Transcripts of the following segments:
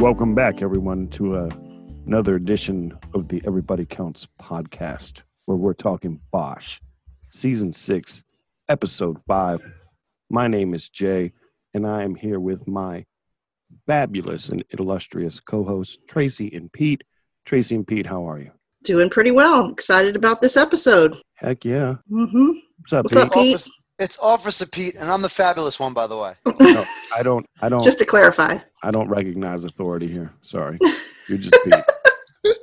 Welcome back, everyone, to uh, another edition of the Everybody Counts podcast, where we're talking Bosch, season six, episode five. My name is Jay, and I am here with my fabulous and illustrious co-hosts Tracy and Pete. Tracy and Pete, how are you? Doing pretty well. Excited about this episode. Heck yeah! Mm-hmm. What's up, What's Pete? up, Pete? Officer, it's Officer Pete, and I'm the fabulous one, by the way. No, I don't. I don't. Just to clarify. I don't recognize authority here. Sorry, you're just Pete.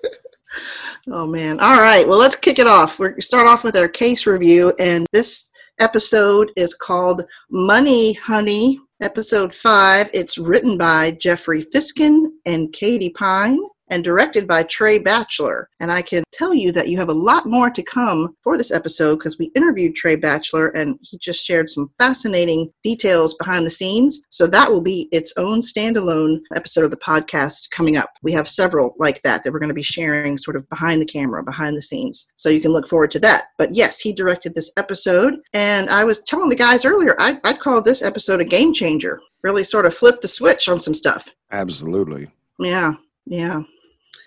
Oh man. All right. Well, let's kick it off. We're start off with our case review, and this episode is called Money Honey. Episode five. It's written by Jeffrey Fiskin and Katie Pine. And directed by Trey Batchelor. And I can tell you that you have a lot more to come for this episode because we interviewed Trey Batchelor and he just shared some fascinating details behind the scenes. So that will be its own standalone episode of the podcast coming up. We have several like that that we're going to be sharing sort of behind the camera, behind the scenes. So you can look forward to that. But yes, he directed this episode. And I was telling the guys earlier, I'd, I'd call this episode a game changer. Really sort of flipped the switch on some stuff. Absolutely, Yeah, yeah.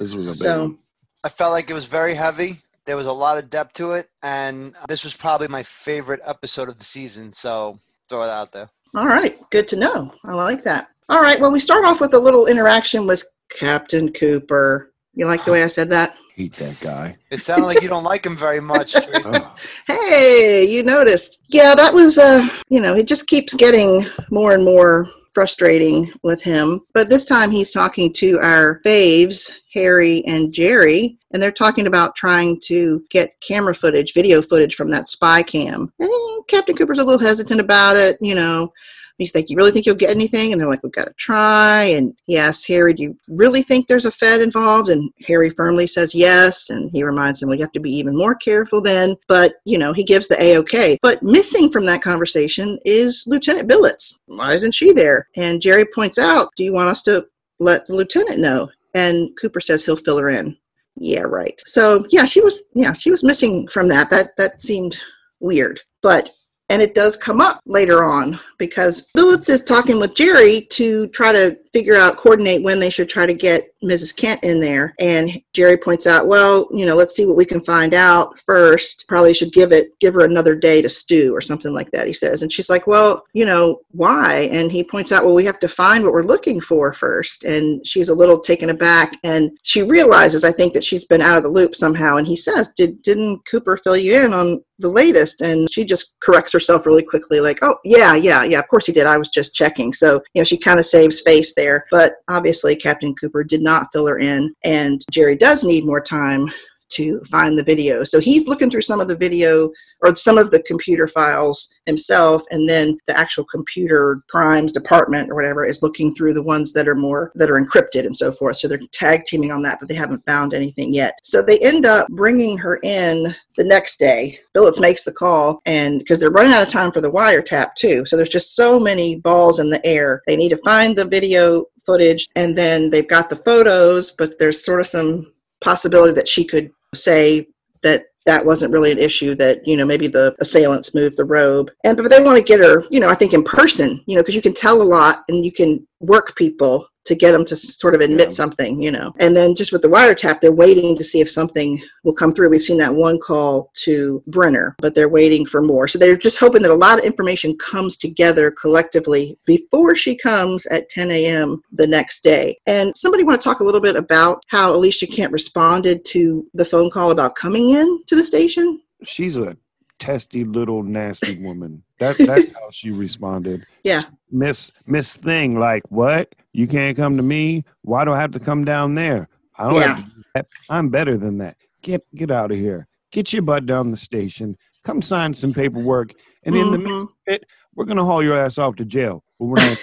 This was a big So- one. I felt like it was very heavy. There was a lot of depth to it, and this was probably my favorite episode of the season. So throw it out there. All right, good to know. I like that. All right, well, we start off with a little interaction with Captain Cooper. You like the way I said that? Hate that guy. It sounded like you don't like him very much. Oh, Hey, you noticed. Yeah, that was, uh, you know, it just keeps getting more and more frustrating with him. But this time he's talking to our faves, Harry and Jerry, and they're talking about trying to get camera footage, video footage from that spy cam. And Captain Cooper's a little hesitant about it, you know. He's like, You really think you'll get anything? And they're like, We've got to try. And he asks Harry, Do you really think there's a Fed involved? And Harry firmly says yes. And he reminds him, We have to be even more careful then. But, you know, he gives the A OK. But missing from that conversation is Lieutenant Billets. Why isn't she there? And Jerry points out, Do you want us to let the lieutenant know? And Cooper says he'll fill her in. Yeah, right. So yeah, she was yeah, she was missing from that. That that seemed weird. But and it does come up later on because Billets is talking with Jerry to try to figure out, coordinate when they should try to get Mrs. Kent in there. And Jerry points out, well, you know, let's see what we can find out first. Probably should give it, give her another day to stew or something like that, he says. And she's like, well, you know, why? And he points out, well, we have to find what we're looking for first. And she's a little taken aback and she realizes, I think, that she's been out of the loop somehow. And he says, did, didn't Cooper fill you in on the latest and she just corrects herself really quickly like oh yeah yeah yeah of course he did. I was just checking. So you know she kind of saves face there. But obviously captain cooper did not fill her in and jerry does need more time to find the video. So he's looking through some of the video or some of the computer files himself and then the actual computer crimes department or whatever is looking through the ones that are more that are encrypted and so forth. So they're tag teaming on that but they haven't found anything yet. So they end up bringing her in the next day. Billets makes the call and because they're running out of time for the wiretap too. So there's just so many balls in the air. They need to find the video footage and then they've got the photos but there's sort of some possibility that she could say that that wasn't really an issue that you know maybe the assailants moved the robe. And but they want to get her you know i think in person you know because you can tell a lot and you can work people to get them to sort of admit Yeah. something you know and then just with the wiretap they're waiting to see if something will come through we've seen that one call to brenner but they're waiting for more so they're just hoping that a lot of information comes together collectively before she comes at 10 a.m the next day and somebody want to talk a little bit about how alicia kent responded to the phone call about coming in to the station she's a testy little nasty woman. That that's how she responded. Yeah. Miss Miss Thing, like what? You can't come to me? Why do I have to come down there? I don't have to do that. I'm better than that. Get get out of here. Get your butt down the station. Come sign some paperwork. And in the midst Mhm. of it, we're gonna haul your ass off to jail. But we're not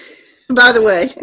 by the way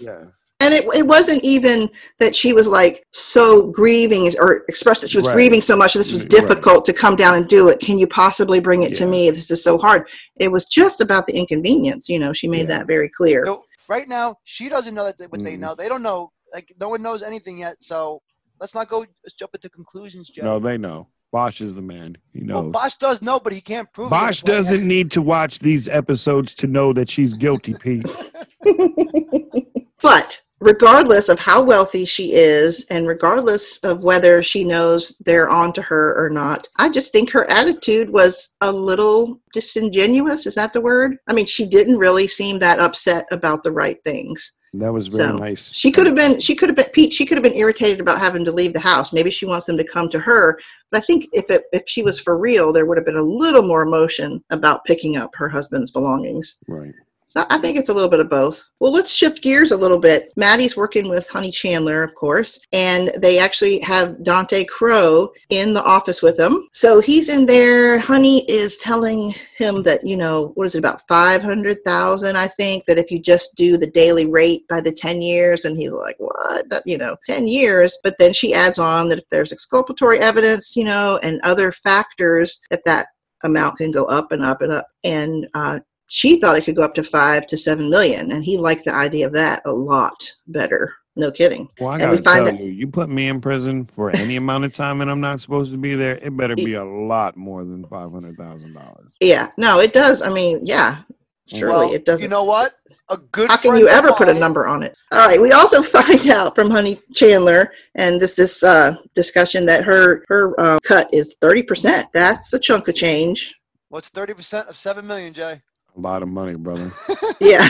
yeah. And it, it wasn't even that she was like so grieving or expressed that she was Right. grieving so much this was Right. difficult to come down and do it can you possibly bring it to me this is so hard it was just about the inconvenience you know she made Yeah. that very clear No, right now, she doesn't know that they, what they Mm. know. They don't know. Like no one knows anything yet. So let's not go. Let's jump into conclusions, Jeff. No, they know. Bosch is the man. He well, knows. Bosch does know, but he can't prove. it. Bosch doesn't need to watch these episodes to know that she's guilty, Pete. but regardless of how wealthy she is and regardless of whether she knows they're on to her or not, I just think her attitude was a little disingenuous. Is that the word? I mean, she didn't really seem that upset about the right things. That was very So, nice. She could have been, she could have been, Pete, she could have been irritated about having to leave the house. Maybe she wants them to come to her. But I think if it, if she was for real, there would have been a little more emotion about picking up her husband's belongings. Right. So I think it's a little bit of both. Well, let's shift gears a little bit. Maddie's working with Honey Chandler, of course, and they actually have Dante Crow in the office with them. So he's in there. Honey is telling him that, you know, what is it, about 500,000, I think, that if you just do the daily rate by the 10 years, and he's like, what? That, you know, 10 years. But then she adds on that if there's exculpatory evidence, you know, and other factors, that that amount can go up and up and up. And uh, she thought it could go up to five to seven million, and he liked the idea of that a lot better. No kidding. Well, I gotta find tell that- you, you put me in prison for any amount of time and I'm not supposed to be there. It better be a lot more than five hundred thousand dollars. Yeah, no, it does. I mean, yeah, surely well, it doesn't. You know what? A good. How can you of ever put a number on it? All right. We also find out from Honey Chandler, and this this uh, discussion that her her uh, cut is thirty percent. That's a chunk of change. What's thirty percent of seven million, Jay? A lot of money, brother. Yeah,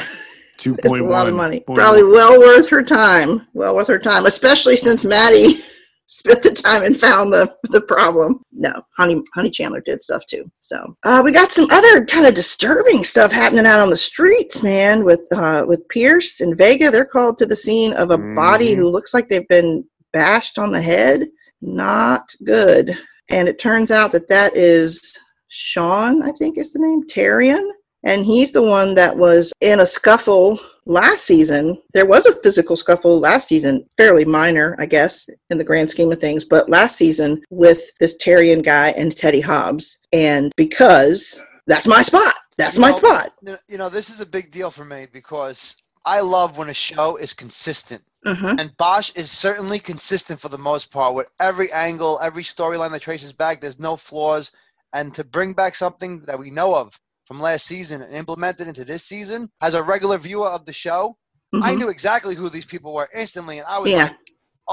Two it's a point lot of money. Probably well worth her time. Well worth her time, especially since Maddie spent the time and found the the problem. No, Honey Honey Chandler did stuff too. So uh, we got some other kind of disturbing stuff happening out on the streets, man. With uh, with Pierce and Vega, they're called to the scene of a body Mhm. who looks like they've been bashed on the head. Not good. And it turns out that that is Sean, I think is the name, Tarian. And he's the one that was in a scuffle last season. There was a physical scuffle last season, fairly minor, I guess, in the grand scheme of things, but last season with this Tarian guy and Teddy Hobbs. And because that's my spot. That's my know, spot. You know- this is a big deal for me because I love when a show is consistent. hmm And Bosch is certainly consistent for the most part with every angle, every storyline that traces back. There's no flaws. And to bring back something that we know of from last season and implemented into this season, as a regular viewer of the show, I knew exactly who these people were instantly. And I was Mm-hmm. Yeah. like,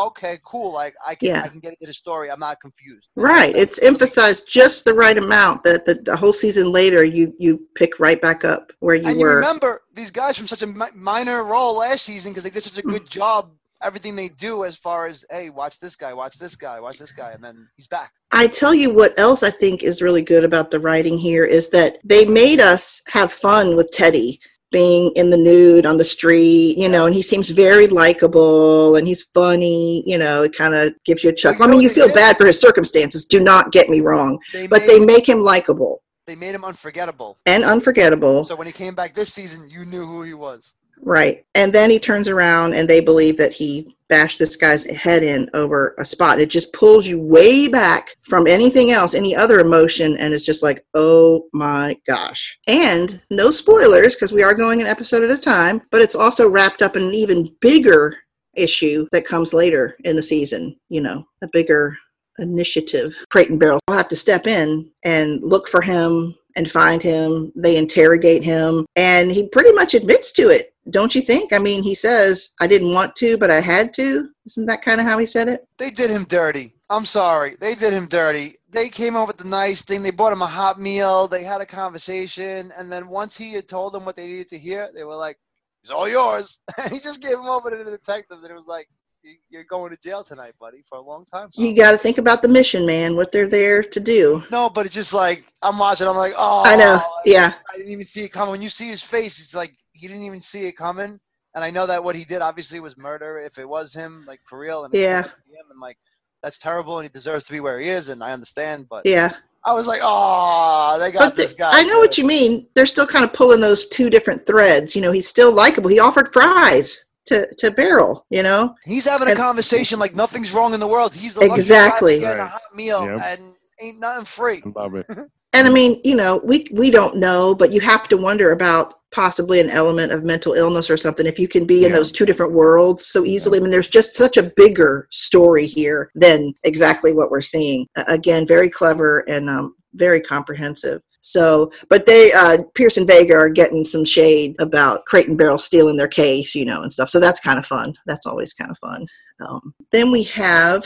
okay, cool. Like, I can, Yeah. I can get into the story. I'm not confused. Right. It's emphasized just the right amount that the, the whole season later you you pick right back up where you and you were. remember these guys from such a mi- minor role last season because they did such a Hmm. good job everything they do as far as hey watch this guy watch this guy watch this guy and then he's back I tell you what else I think is really good about the writing here is that they made us have fun with Teddy being in the nude on the street, you know, and he seems very likable and he's funny, you know, it kind of gives you a chuckle. I you know mean, you feel did? bad for his circumstances, do not get me wrong, they but made, they make him likable they made him unforgettable and unforgettable. so when he came back this season you knew who he was Right. And then he turns around and they believe that he bashed this guy's head in over a spot. It just pulls you way back from anything else, any other emotion, and it's just like, oh my gosh. And no spoilers, because we are going an episode at a time, but it's also wrapped up in an even bigger issue that comes later in the season, you know, a bigger initiative. Crate and Barrel will have to step in and look for him and find him. They interrogate him, and he pretty much admits to it. Don't you think? I mean, he says, I didn't want to, but I had to. Isn't that kind of how he said it? they did him dirty i'm sorry they did him dirty they came up with the nice thing they bought him a hot meal they had a conversation and then once he had told them what they needed to hear they were like it's all yours he just gave him over to the detective and it was like "You- you're going to jail tonight buddy for a long time You got to think about the mission, man, what they're there to do. No, but it's just like I'm watching. I'm like, oh, I know. like, Yeah. I didn't even see it coming. When you see his face, it's like he didn't even see it coming. And I know that what he did obviously was murder. If it was him, like for real, and Yeah. turned out to be him, and like that's terrible, and he deserves to be where he is, and I understand. But Yeah. I was like, oh, they got But this the- guy. I know what you mean. They're still kind of pulling those two different threads. You know, he's still likable. He offered fries to, to Beryl, you know? He's having a conversation like nothing's wrong in the world. He's the lucky Exactly. guy getting a Right. hot meal Yep. and ain't nothing free. I love it. And I mean, you know, we we don't know, but you have to wonder about possibly an element of mental illness or something if you can be in those two different worlds so easily. I mean, there's just such a bigger story here than exactly what we're seeing. Again, very clever and um, very comprehensive. So, but they, uh, Pierce and Vega are getting some shade about Crate and Barrel stealing their case, you know, and stuff. So that's kind of fun. That's always kind of fun. Um, then we have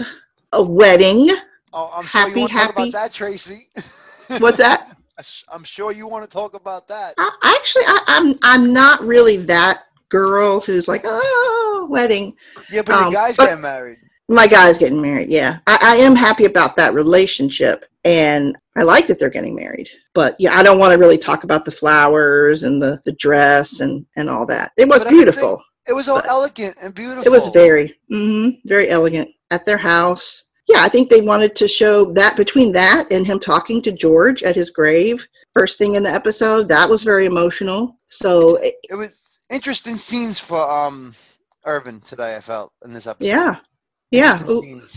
a wedding. Oh, I'm sure Happy, you want talk happy- about that, Tracy. What's that? I'm sure you want to talk about that. I, actually, I, I'm I'm not really that girl who's like, oh, wedding. Yeah, but your Um, guys but- getting married. My guy's getting married. Yeah, I, I am happy about that relationship, and I like that they're getting married. But yeah, I don't want to really talk about the flowers and the the dress and and all that. It was But beautiful. It was all elegant and beautiful. It was very, hmm very elegant at their house. Yeah, I think they wanted to show that between that and him talking to George at his grave, first thing in the episode, that was very emotional. So it- It was interesting scenes for um Irving today. I felt in this episode. yeah, yeah, Interesting Ooh.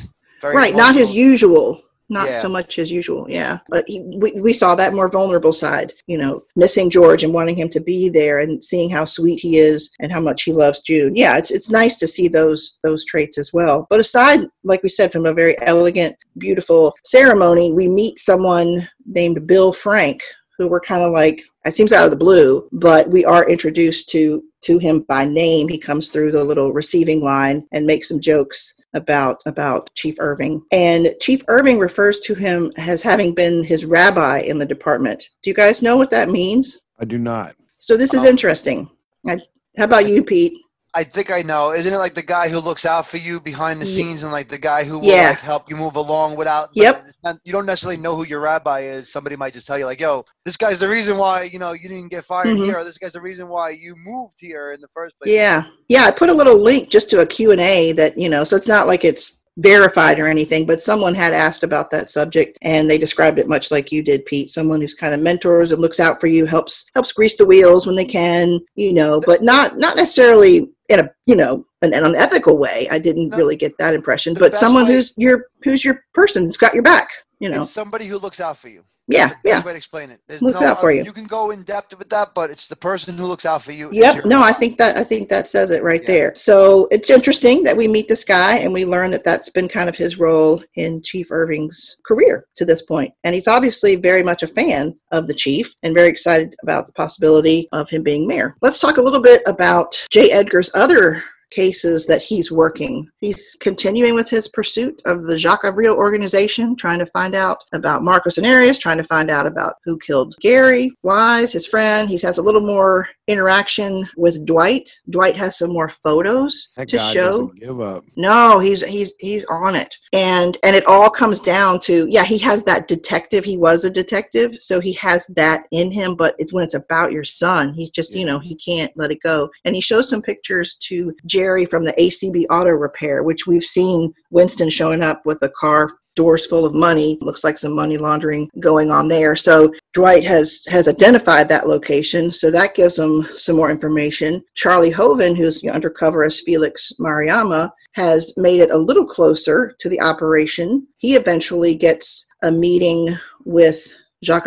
Very right. Not his usual, not Yeah. so much as usual. Yeah, but he, we we saw that more vulnerable side. You know, missing George and wanting him to be there, and seeing how sweet he is and how much he loves June. Yeah, it's it's nice to see those those traits as well. But aside, like we said, from a very elegant, beautiful ceremony, we meet someone named Bill Frank, who we're kind of like it seems out of the blue, but we are introduced to to him by name. He comes through the little receiving line and makes some jokes about about Chief Irving. And Chief Irving refers to him as having been his rabbi in the department. Do you guys know what that means? I do not. So this is Um, interesting. I, how about you, Pete? I think I know. Isn't it like the guy who looks out for you behind the scenes and like the guy who will Yeah. like help you move along without Yep. not- you don't necessarily know who your rabbi is. Somebody might just tell you like, "Yo, this guy's the reason why, you know, you didn't get fired Mhm. here or this guy's the reason why you moved here in the first place." Yeah. Yeah, I put a little link just to a Q&A that, you know, so it's not like it's verified or anything, but someone had asked about that subject and they described it much like you did, Pete. Someone who's kind of mentors and looks out for you, helps helps grease the wheels when they can, you know, but not not necessarily in a, you know, an, an unethical way. I didn't No. really get that impression, but someone way- who's your who's your person, who's got your back, you know. Somebody who looks out for you. Yeah, That's yeah. way to explain it. There's Looks no, out for you. You can go in depth with that, but it's the person who looks out for you. Yep. No, I think that I think that says it right Yeah. there. So it's interesting that we meet this guy and we learn that that's been kind of his role in Chief Irving's career to this. And he's obviously very much a fan of the chief and very excited about the possibility of him being mayor. Let's talk a little bit about J. Edgar's other cases that he's working. He's continuing with his pursuit of the Jacques Avril organization, trying to find out about Marcos and Arias, trying to find out about who killed Gary Wise, his friend. He has a little more interaction with Dwight. Dwight has some more photos That to show. give up. No, he's he's he's on it. And and it all comes down to yeah, he has that detective. He was a detective, so he has that in him, but it's when it's about your son, he's just, you know, he can't let it go. And he shows some pictures to Jerry from the ACB auto repair, which we've seen Winston showing up with a car doors full of money looks like some money laundering going on there. So dwight has has identified that location so that gives him some more information. Charlie hoven who's undercover as felix mariama has made it a little closer to the operation. He eventually gets a meeting with Jacques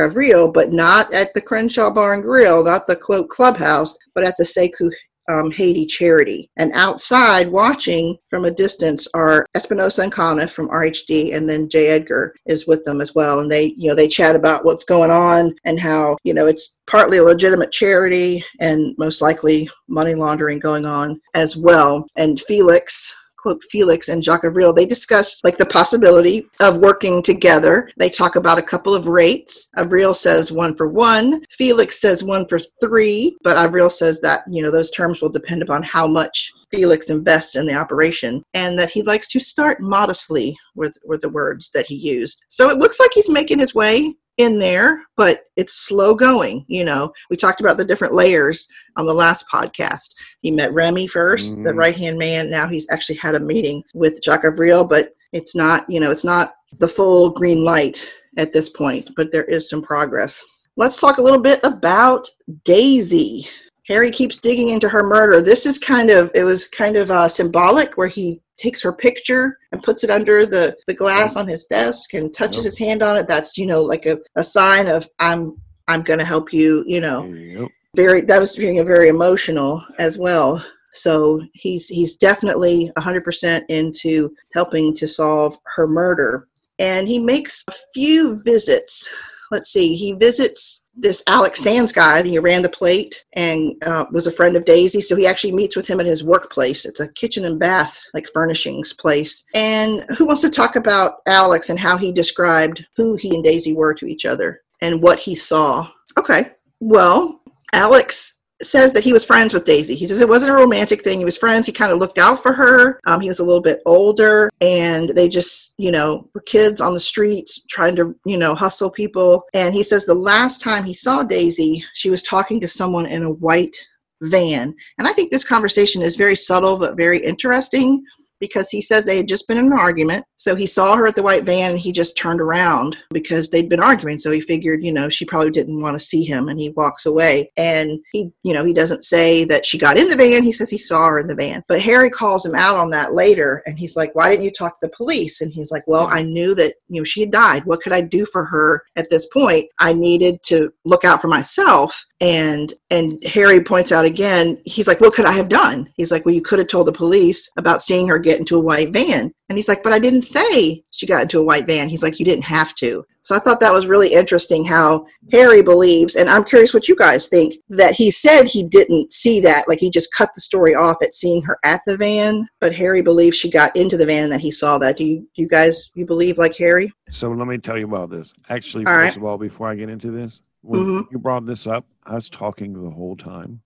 but not at the Crenshaw Bar and Grill, not the quote clubhouse, but at the Sekou um, Haiti charity. And outside, watching from a distance, are Espinosa and Conniff from RHD, and then Jay Edgar is with them as well. And they, you know, they chat about what's going on and how, you know, it's partly a legitimate charity and most likely money laundering going on as well. And Felix, quote Felix and Jacques Avril, they discuss like the possibility of working together. They talk about a couple of rates. Avril says one for one. Felix says one for three, but Avril says that, you know, those terms will depend upon how much Felix invests in the operation and that he likes to start modestly with, with the words that he used. So it looks like he's making his way in there, but it's slow going. You know, we talked about the different layers on the last podcast. He met Remy 1st the Mhm. right hand man. Now he's actually had a meeting with Jacques Avril, but it's not, you know, it's not the full green light at this point, but there is some progress. Let's talk a little bit about Daisy. Harry keeps digging into her murder. This is kind of, it was kind of uh, symbolic where he takes her picture and puts it under the, the glass on his desk and touches Yep. his hand on it. That's, you know, like a, a sign of I'm, I'm going to help you, you know Yep. very that was being a very emotional as well so he's he's definitely 100% into helping to solve her murder and he makes a few visits let's see, he visits this Alex Sands guy. He ran the plate and uh, was a friend of Daisy. So he actually meets with him at his workplace. It's a kitchen and bath, like furnishings place. And who wants to talk about Alex and how he described who he and Daisy were to each other and what he saw? Okay. Well, Alex says that he was friends with Daisy. He says it wasn't a romantic thing. He was friends. He kind of looked out for her. Um, he was a little bit older, and they just, you know, were kids on the streets trying to, you know, hustle people. And he says the last time he saw Daisy, she was talking to someone in a white van. And I think this conversation is very subtle but very interesting because he says they had just been in an argument. So he saw her at the white van and he just turned around because they'd been arguing. So he figured, you know, she probably didn't want to see him and he walks away. And he, you know, he doesn't say that she got in the van. He says he saw her in the van. But Harry calls him out on that later and he's like, why didn't you talk to the police? And he's like, well, I knew that, you know, she had died. What could I do for her at this point? I needed to look out for myself and and harry points out again he's like what could i have done he's like well you could have told the police about seeing her get into a white van and he's like but i didn't say she got into a white van he's like you didn't have to so i thought that was really interesting how harry believes and i'm curious what you guys think that he said he didn't see that like he just cut the story off at seeing her at the van but harry believes she got into the van and that he saw that do you, do you guys you believe like harry So let me tell you about this. Actually, All first right. of all, before I get into this, when Mhm. you brought this up, I was talking the whole time,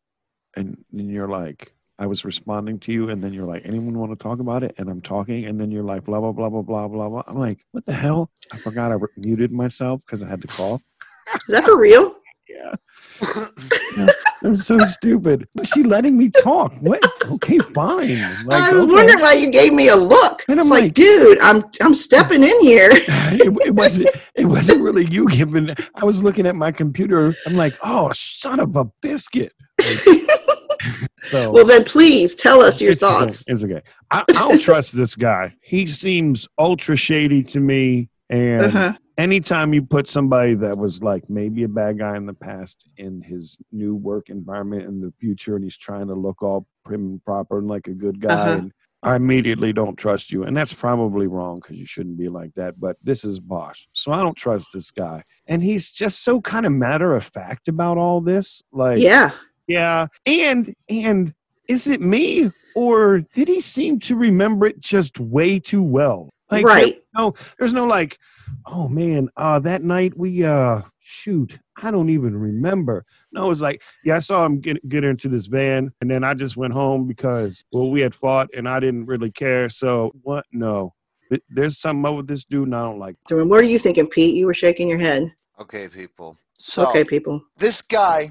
and then you're like, I was responding to you, and then you're like, anyone want to talk about it? And I'm talking, and then you're like, blah blah blah blah blah blah blah. I'm like, what the hell? I forgot I muted myself because I had to cough. is that for real Yeah, that's so stupid. What's she letting me talk? What? Okay, fine. Like, i was okay. wondering why you gave me a look And I'm like, like- dude i'm i'm stepping in here it, it wasn't it wasn't really you giving i was looking at my computer i'm like oh son of a biscuit so well then please tell us your it's okay, thoughts it's okay I, i don't trust this guy he seems ultra shady to me and uh-huh. anytime you put somebody that was like maybe a bad guy in the past in his new work environment in the future and he's trying to look all prim and proper and like a good guy Uh-huh. and I immediately don't trust you. And that's probably wrong because you shouldn't be like that. But this is Bosch. So I don't trust this guy. And he's just so kind of matter of fact about all this. Like, yeah yeah. And, and is it me or did he seem to remember it just way too well? Like, right no, there's no like, oh man, uh, that night we uh shoot, I don't even remember. No, it was like, yeah, I saw him get get into this van, and then I just went home because well, we had fought and I didn't really care. So what? No, there's something up with this dude, and I don't like. So what are you thinking, Pete? You were shaking your head. Okay, people. So okay, people. this guy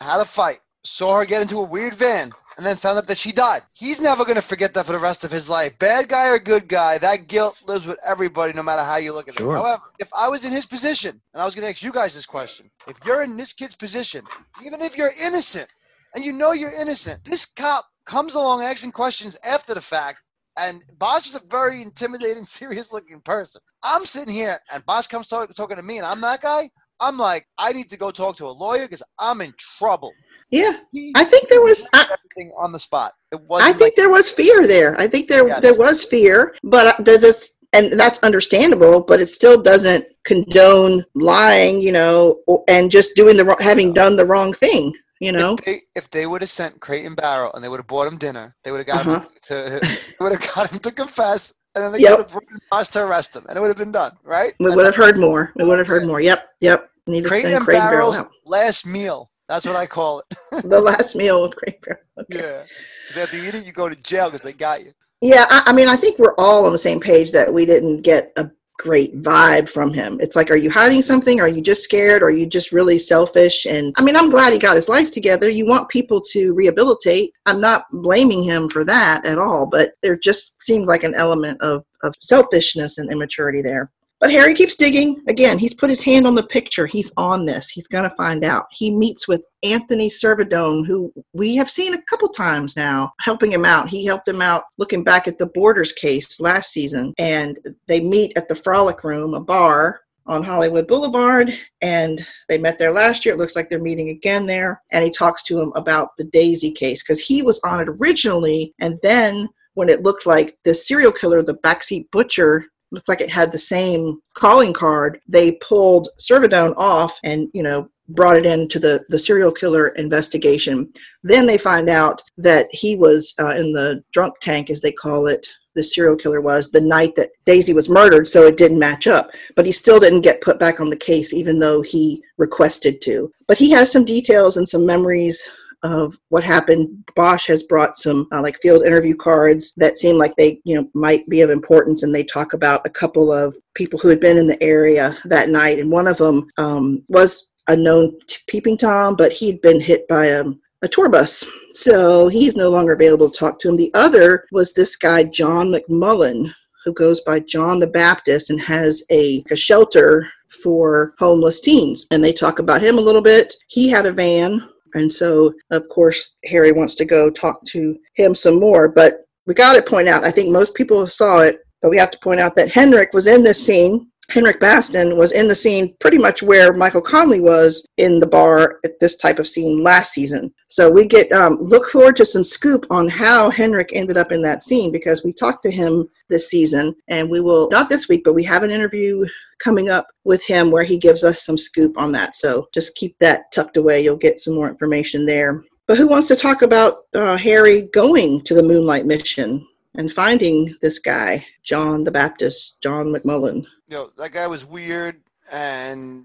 had a fight, saw her get into a weird van, and then found out that she died. He's never going to forget that for the rest of his life. Bad guy or good guy, that guilt lives with everybody no matter how you look at Sure. it. However, if I was in his position, and I was going to ask you guys this question, if you're in this kid's position, even if you're innocent, and you know you're innocent, this cop comes along asking questions after the fact, and Bosch is a very intimidating, serious looking person. I'm sitting here, and Bosch comes talk, talking to me, and I'm that guy. I'm like, I need to go talk to a lawyer because I'm in trouble. Yeah, He I think there was. I, everything on the spot. It I think there was fear there. I think there Yes. there was fear, but uh, there just and that's understandable. But it still doesn't condone lying, you know, and just doing the wrong, having done the wrong thing. You know, If they, if they would have sent Crate and Barrel and they would have bought him dinner, they would have got Uh-huh. him to they would have got him to confess, and then they Yep. could have brought us to arrest him, and it would have been done, right? we would have heard more. We would have heard more. Yep, yep. Need to Crate and Barrel Barrow's out. last meal. That's what I call it. The last meal with Craig Barrel. Okay. Yeah, because after you eat it, you go to jail because they got you. Yeah, I, I mean, I think we're all on the same page that we didn't get a great vibe from him. It's like, are you hiding something? Are you just scared? Are you just really selfish? And I mean, I'm glad he got his life together. You want people to rehabilitate. I'm not blaming him for that at all, but there just seemed like an element of, of selfishness and immaturity there. But Harry keeps digging. Again, he's put his hand on the picture. He's on this. He's going to find out. He meets with Anthony Servodone, who we have seen a couple times now, helping him out. He helped him out looking back at the Borders case last season. And they meet at the Frolic Room, a bar on Hollywood Boulevard. And they met there last year. It looks like they're meeting again there. And he talks to him about the Daisy case because he was on it originally. And then when it looked like the serial killer, the backseat butcher, looked like it had the same calling card. They pulled Servodone off and, you know, brought it into the, the serial killer investigation. Then they find out that he was uh, in the drunk tank, as they call it, the serial killer was the night that Daisy was murdered, so it didn't match up. But he still didn't get put back on the case, even though he requested to. But he has some details and some memories of what happened. Bosch has brought some uh, like field interview cards that seem like they, you know, might be of importance, and they talk about a couple of people who had been in the area that night, and one of them um, was a known peeping tom, but he'd been hit by a, a tour bus, so he's no longer available to talk to him. The other was this guy John McMullen, who goes by John the Baptist and has a, a shelter for homeless teens. And they talk about him a little bit. He had a van and so, of course, Harry wants to go talk to him some more. But we got to point out, I think most people saw it, but we have to point out that Henrik was in this scene. Henrik Bastin was in the scene pretty much where Michael Connelly was in the bar at this type of scene last season. So we get um, look forward to some scoop on how Henrik ended up in that scene because we talked to him this season, and we will not this week, but we have an interview coming up with him where he gives us some scoop on that. So just keep that tucked away. You'll get some more information there. But who wants to talk about uh, Harry going to the Moonlight Mission and finding this guy, John the Baptist, John McMullen? You know, that guy was weird and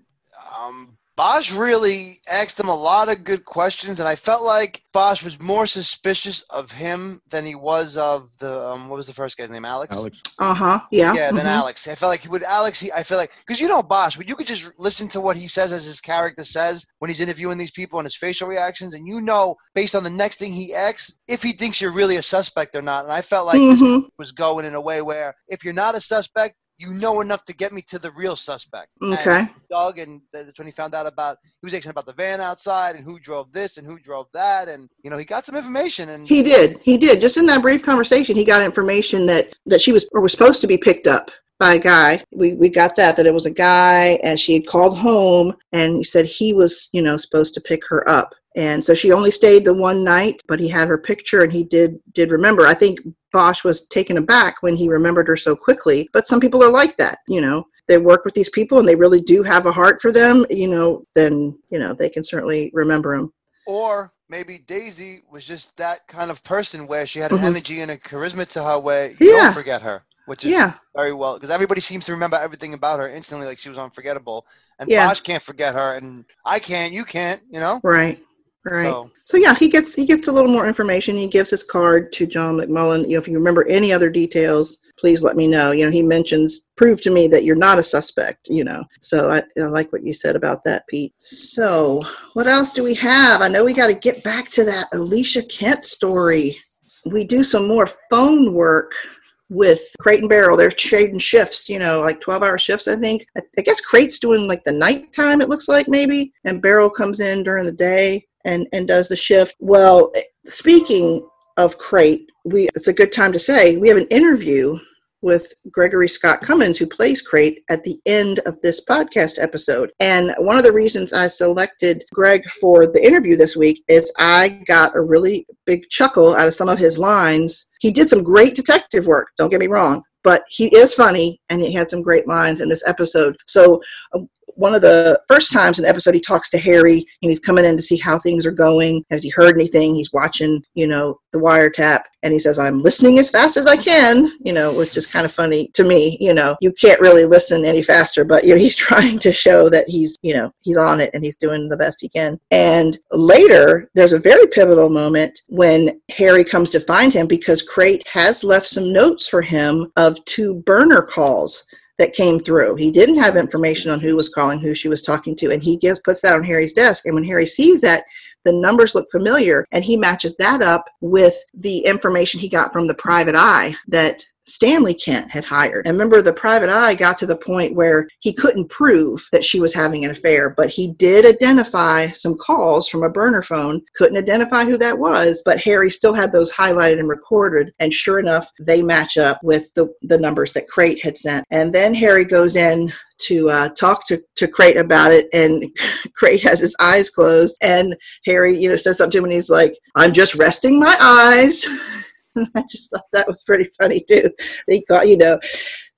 um, Bosch really asked him a lot of good questions, and I felt like Bosch was more suspicious of him than he was of the um, what was the first guy's name, Alex. Alex. Uh huh. Yeah. Yeah, Mhm. than Alex. I felt like he would Alex. He, I feel like because you know Bosch, but you could just listen to what he says as his character says when he's interviewing these people and his facial reactions, and you know based on the next thing he asks if he thinks you're really a suspect or not. And I felt like this Mhm. was going in a way where if you're not a suspect, you know enough to get me to the real suspect. And Okay. Doug, and that's when he found out about he was asking about the van outside and who drove this and who drove that, and you know he got some information and He did. He did. Just in that brief conversation, he got information that that she was or was supposed to be picked up by a guy. We we got that that it was a guy, and she had called home, and he said he was you know supposed to pick her up. And so she only stayed the one night, but he had her picture, and he did did remember. I think Bosch was taken aback when he remembered her so quickly. But some people are like that, you know. They work with these people, and they really do have a heart for them. You know, then you know they can certainly remember him. or maybe Daisy was just that kind of person where she had an Mhm. energy and a charisma to her where you Yeah. don't forget her, which is Yeah. very well because everybody seems to remember everything about her instantly, like she was unforgettable. And Yeah. Bosch can't forget her, and I can't, you can't, you know. Right. Right. So So yeah, he gets he gets a little more information. He gives his card to John McMullen. You know, if you remember any other details, please let me know. You know, he mentions prove to me that you're not a suspect. You know, so I, I like what you said about that, Pete. So what else do we have? I know we got to get back to that Alicia Kent story. We do some more phone work with Crate and Barrel. They're trading shifts, you know, like 12 hour shifts, I think. I, I guess Crate's doing like the nighttime, it looks like maybe, and Barrel comes in during the day and, and does the shift. Well, speaking of Crate, we it's a good time to say we have an interview with Gregory Scott Cummins, who plays Crate, at the end of this podcast episode. And one of the reasons I selected Greg for the interview this week is I got a really big chuckle out of some of his lines. He did some great detective work, don't get me wrong, but he is funny and he had some great lines in this episode. So, uh, one of the first times in the episode, he talks to Harry and he's coming in to see how things are going. Has he heard anything? He's watching, you know, the wiretap and he says, I'm listening as fast as I can, you know, which is kind of funny to me. You know, you can't really listen any faster, but, you know, he's trying to show that he's, you know, he's on it and he's doing the best he can. And later, there's a very pivotal moment when Harry comes to find him because Crate has left some notes for him of two burner calls that came through. He didn't have information on who was calling, who she was talking to, and he gives puts that on Harry's desk. And when Harry sees that, the numbers look familiar, and he matches that up with the information he got from the private eye that Stanley Kent had hired. And remember, the private eye got to the point where he couldn't prove that she was having an affair, but he did identify some calls from a burner phone, couldn't identify who that was, but Harry still had those highlighted and recorded. And sure enough, they match up with the, the numbers that Crate had sent. And then Harry goes in to uh, talk to, to Crate about it, and Crate has his eyes closed. And Harry, you know, says something to him, and he's like, I'm just resting my eyes. I just thought that was pretty funny too. They got, you know,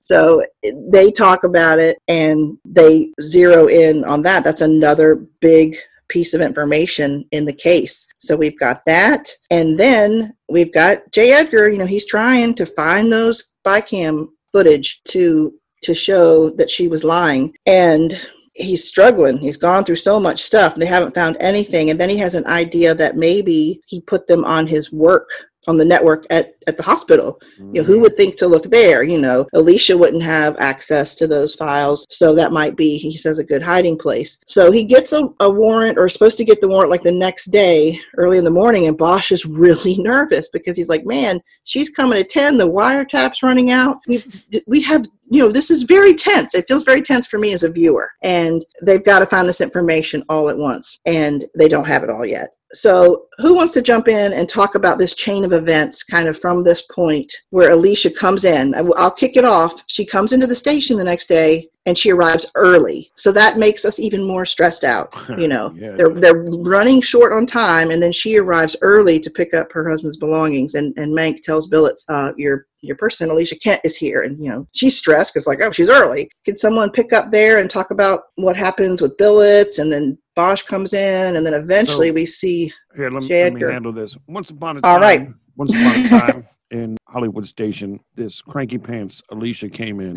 So they talk about it and they zero in on that. That's another big piece of information in the case. So we've got that. And then we've got J. Edgar, you know, he's trying to find those spy cam footage to to show that she was lying. And he's struggling. He's gone through so much stuff and they haven't found anything. And then he has an idea that maybe he put them on his work on the network at, at the hospital. Mm-hmm. You know, who mm-hmm. would think to look there? You know, Alicia wouldn't have access to those files. So that might be, he says, a good hiding place. So he gets a, a warrant or is supposed to get the warrant like the next day, early in the morning. And Bosch is really nervous because he's like, man, she's coming at 10. The wiretap's running out. We, we have you know, this is very tense. It feels very tense for me as a viewer. And they've got to find this information all at once. And they don't have it all yet. So, who wants to jump in and talk about this chain of events kind of from this point where Alicia comes in? I'll kick it off. She comes into the station the next day and she arrives early. So that makes us even more stressed out. You know, yeah. they're they're running short on time, and then she arrives early to pick up her husband's belongings. And and Mank tells Billets, uh, "Your your person, Alicia Kent, is here." And you know, she's stressed because like, oh, she's early. Can someone pick up there and talk about what happens with Billets, and then Bosch comes in, and then eventually so, we see. Here, let me, let me, handle this. Once upon a time. All right. Once upon a time in Hollywood Station, this cranky pants Alicia came in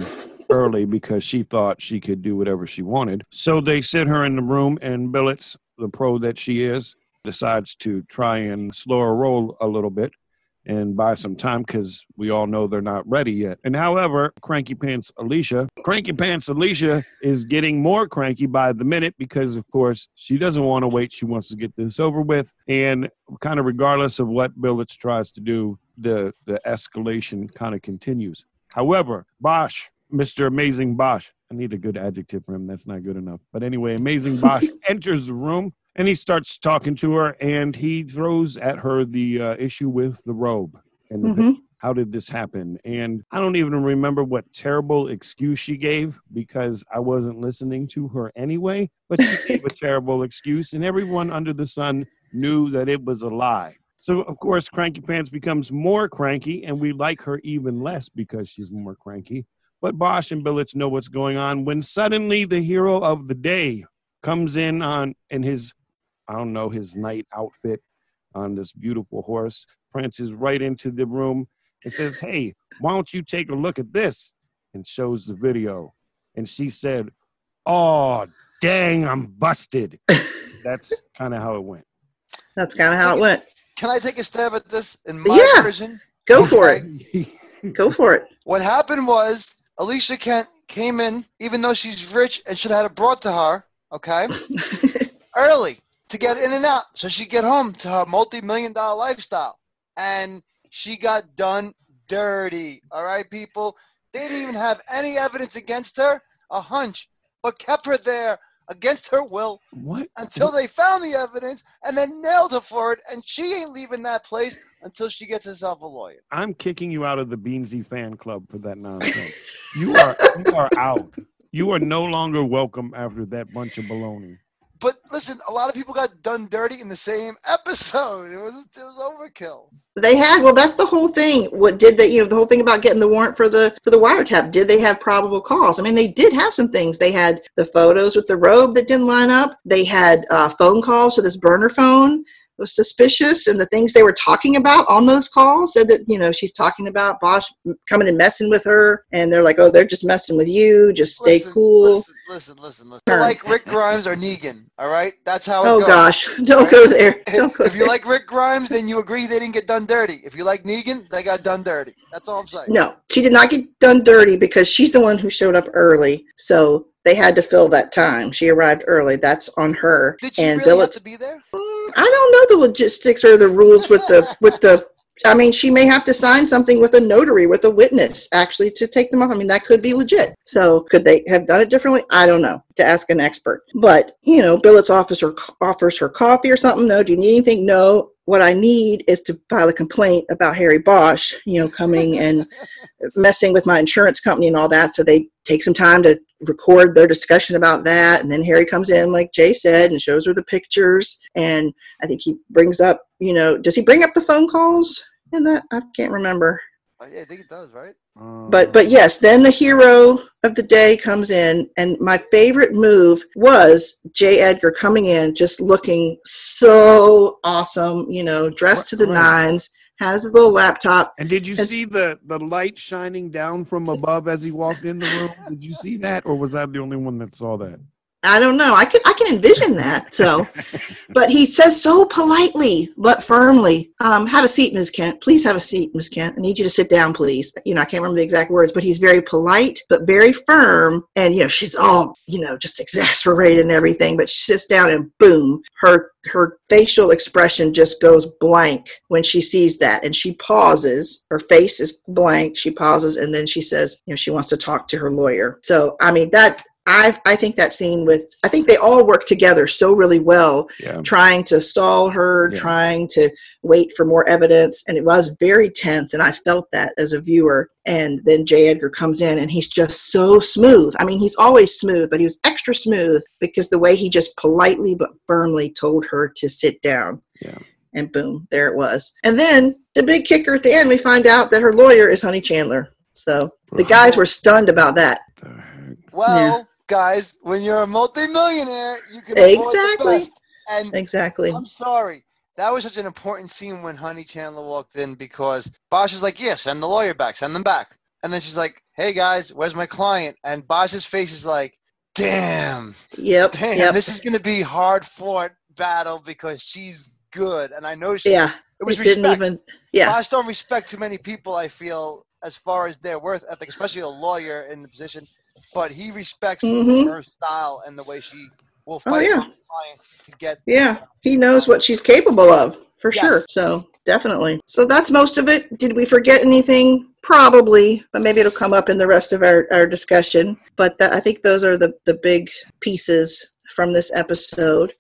early because she thought she could do whatever she wanted. So they sit her in the room, and Billets, the pro that she is, decides to try and slow her roll a little bit and buy some time because we all know they're not ready yet. And however, Cranky Pants Alicia, Cranky Pants Alicia is getting more cranky by the minute because, of course, she doesn't want to wait. She wants to get this over with. And kind of regardless of what Billets tries to do, the, the escalation kind of continues. However, Bosch Mr. Amazing Bosch. I need a good adjective for him. That's not good enough. But anyway, Amazing Bosch enters the room and he starts talking to her and he throws at her the uh, issue with the robe and mm-hmm. the, how did this happen? And i don't even remember what terrible excuse she gave because i wasn't listening to her anyway but she gave a terrible excuse and everyone under the sun knew that it was a lie. So of course cranky pants becomes more cranky and we like her even less because she's more cranky. But Bosch and Billets know what's going on when suddenly the hero of the day comes in on in his, I don't know, his knight outfit on this beautiful horse, prances right into the room and says, Hey, why don't you take a look at this? And shows the video. And she said, Oh, dang, I'm busted. That's kind of how it went. That's kind of how it went. Can I take a stab at this in my yeah, version? Go for it. Go for it. What happened was Alicia Kent came in, even though she's rich and should have had it brought to her, okay, early to get in and out so she'd get home to her multi-million dollar lifestyle. And she got done dirty. All right, people. They didn't even have any evidence against her, a hunch, but kept her there against her will what? until they found the evidence and then nailed her for it. And she ain't leaving that place until she gets herself a lawyer. I'm kicking you out of the Beansy fan club for that nonsense. you are you are out. You are no longer welcome after that bunch of baloney. But listen, a lot of people got done dirty in the same episode. It was it was overkill. They had well, that's the whole thing. What did they? You know, the whole thing about getting the warrant for the for the wiretap. Did they have probable cause? I mean, they did have some things. They had the photos with the robe that didn't line up. They had uh, phone calls to this burner phone was suspicious and the things they were talking about on those calls said that you know she's talking about Bosch coming and messing with her and they're like oh they're just messing with you just stay listen, cool listen listen listen, listen. like Rick Grimes or Negan all right that's how oh goes. gosh don't right? go there don't if, go if you like Rick Grimes then you agree they didn't get done dirty if you like Negan they got done dirty that's all I'm saying no she did not get done dirty because she's the one who showed up early so they had to fill that time. She arrived early. That's on her. Did she and really Billets, have to be there? I don't know the logistics or the rules with the with the. I mean, she may have to sign something with a notary, with a witness, actually, to take them off. I mean, that could be legit. So, could they have done it differently? I don't know. To ask an expert. But you know, Billets officer offers her coffee or something. No. Do you need anything? No. What I need is to file a complaint about Harry Bosch. You know, coming and messing with my insurance company and all that. So they take some time to record their discussion about that. And then Harry comes in, like Jay said, and shows her the pictures. And I think he brings up, you know, does he bring up the phone calls in that? I can't remember. Uh, yeah, I think it does, right? Um, But but yes, then the hero of the day comes in, and my favorite move was J. Edgar coming in, just looking so awesome, you know, dressed to the Right. nines, has little laptop. And did you It's- see the the light shining down from above as he walked in the room? Did you see that, or was I the only one that saw that? I don't know. I can I can envision that. So, but he says so politely but firmly, um, "Have a seat, Ms. Kent. Please have a seat, Ms. Kent. I need you to sit down, please." You know, I can't remember the exact words, but he's very polite but very firm. And you know, she's all you know, just exasperated and everything. But she sits down and boom, her her facial expression just goes blank when she sees that, and she pauses. Her face is blank. She pauses, and then she says, "You know, she wants to talk to her lawyer." So, I mean that. I I think that scene with I think they all work together so really well, Yeah. trying to stall her, Yeah. trying to wait for more evidence, and it was very tense, and I felt that as a viewer. And then J. Edgar comes in, and he's just so smooth. I mean, he's always smooth, but he was extra smooth because the way he just politely but firmly told her to sit down. Yeah. And boom, there it was. And then the big kicker at the end, we find out that her lawyer is Honey Chandler. So the guys were stunned about that. The heck? Well, guys, when you're a multimillionaire, you can Exactly. And Exactly. I'm sorry. That was such an important scene when Honey Chandler walked in because Bosch is like, yeah, send the lawyer back, send them back. And then she's like, hey guys, where's my client? And Bosch's face is like, damn, Yep. damn, Yep. this is going to be hard fought battle because she's good. And I know she, Yeah. it was it didn't even. Yeah. Bosch don't respect too many people, I feel, as far as their worth ethic, especially a lawyer in the position. But he respects Mhm. her style and the way she will Oh, fight yeah. a client to get Yeah, he knows what she's capable of for Yes. sure. So definitely. So that's most of it. Did we forget anything? Probably, but maybe it'll come up in the rest of our, our discussion. But that, I think those are the, the big pieces from this episode.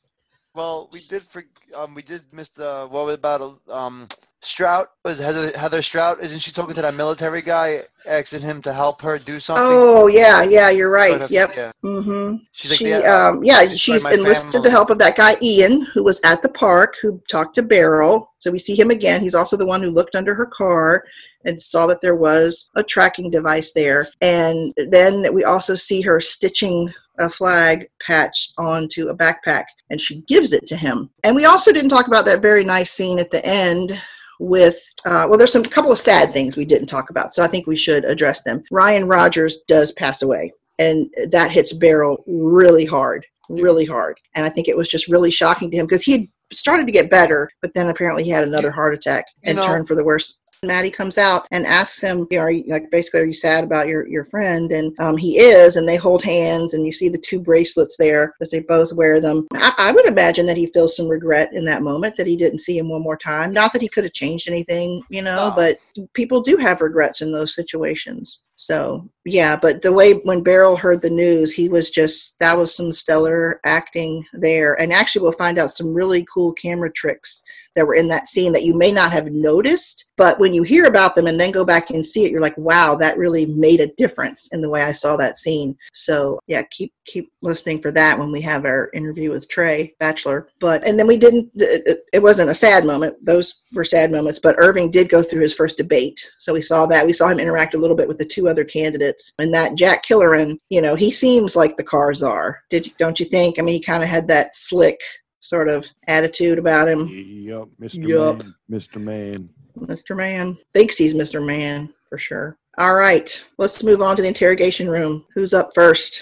Well, we did for um we did miss the what was about um Strout was Heather, Heather Strout isn't she talking to that military guy asking him to help her do something? Oh yeah, yeah, you're right. Sort of, Yep. Yeah. Mm-hmm. She's like, she, yeah, um, yeah, she's enlisted family. the help of that guy Ian, who was at the park, who talked to Beryl. So we see him again. He's also the one who looked under her car and saw that there was a tracking device there. And then we also see her stitching a flag patch onto a backpack, and she gives it to him. And we also didn't talk about that very nice scene at the end with uh, well there's some couple of sad things we didn't talk about so i think we should address them ryan rogers does pass away and that hits Beryl really hard, really hard. And I think it was just really shocking to him because he had started to get better, but then apparently he had another heart attack You and know- turned for the worse. Maddie comes out and asks him, you know, are you, like basically, are you sad about your, your friend? And um, he is, and they hold hands, and you see the two bracelets there that they both wear them. I, I would imagine that he feels some regret in that moment that he didn't see him one more time. Not that he could have changed anything, you know, No. but people do have regrets in those situations. So yeah, but the way when Beryl heard the news, he was just that was some stellar acting there. And actually, we'll find out some really cool camera tricks that were in that scene that you may not have noticed, but when you hear about them and then go back and see it, you're like, wow, that really made a difference in the way I saw that scene. So yeah, keep keep listening for that when we have our interview with Trey Bachelor. But and then we didn't. It, it- wasn't a sad moment; those were sad moments. But Irving did go through his first debate, so we saw that. We saw him interact a little bit with the two other candidates, and that Jack Killeran, you know, he seems like the cars are. Did don't you think? I mean, he kind of had that slick sort of attitude about him. Yup, Mr. Yup. Man. Mr. Man. Mr. Man thinks he's Mr. Man for sure. All right, let's move on to the interrogation room. Who's up 1st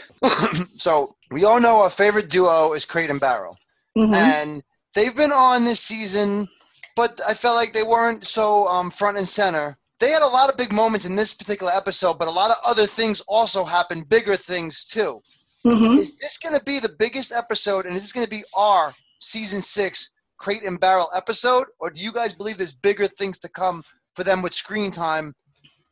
so we all know our favorite duo is Crate and Barrel. Mm-hmm. and they've been on this season, but I felt like they weren't so um, front and center. They had a lot of big moments in this particular episode, but a lot of other things also happened, bigger things too. hmm Is this going to be the biggest episode, and is this going to be our season six Crate and Barrel episode, or do you guys believe there's bigger things to come for them with screen time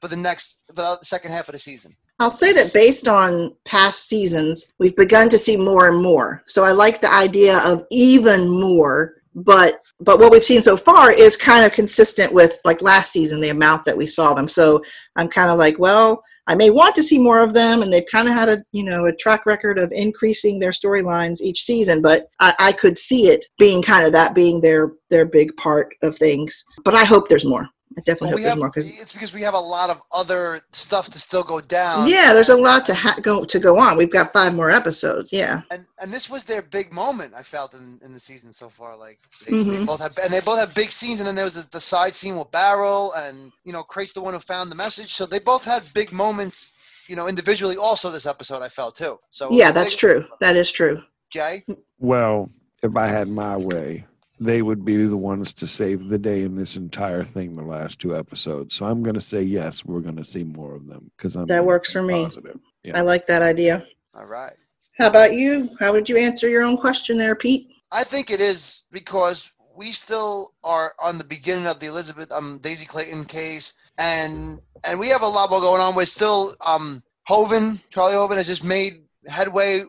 for the next for the second half of the season? I'll say that based on past seasons, we've begun to see more and more. So I like the idea of even more, but but what we've seen so far is kind of consistent with like last season, the amount that we saw them. So I'm kind of like, well, I may want to see more of them, and they've kind of had a you know a track record of increasing their storylines each season. But I, I could see it being kind of that being their their big part of things. But I hope there's more. I definitely But hope we there's have, more because it's because we have a lot of other stuff to still go down. yeah, there's a lot to ha- go to go on. We've got five more episodes. Yeah. and and this was their big moment. I felt in, in the season so far. Like they, they Mhm. both have and they both have big scenes. And then there was the, the side scene with Barrel, and you know, Crate's the one who found the message. So they both had big moments. You know, individually. Also, this episode I felt too. So Yeah, that's true. That is true. Jay. Well, if I had my way, they would be the ones to save the day in this entire thing, the last two episodes. So I'm going to say yes, we're going to see more of them because I'm That works for me. positive. I like that idea. All right. How about you? How would you answer your own question there, Pete? I think it is because we still are on the beginning of the Elizabeth um Daisy Clayton case, and and we have a lot more going on. We're still um Hoven, Charlie Hoven has just made headway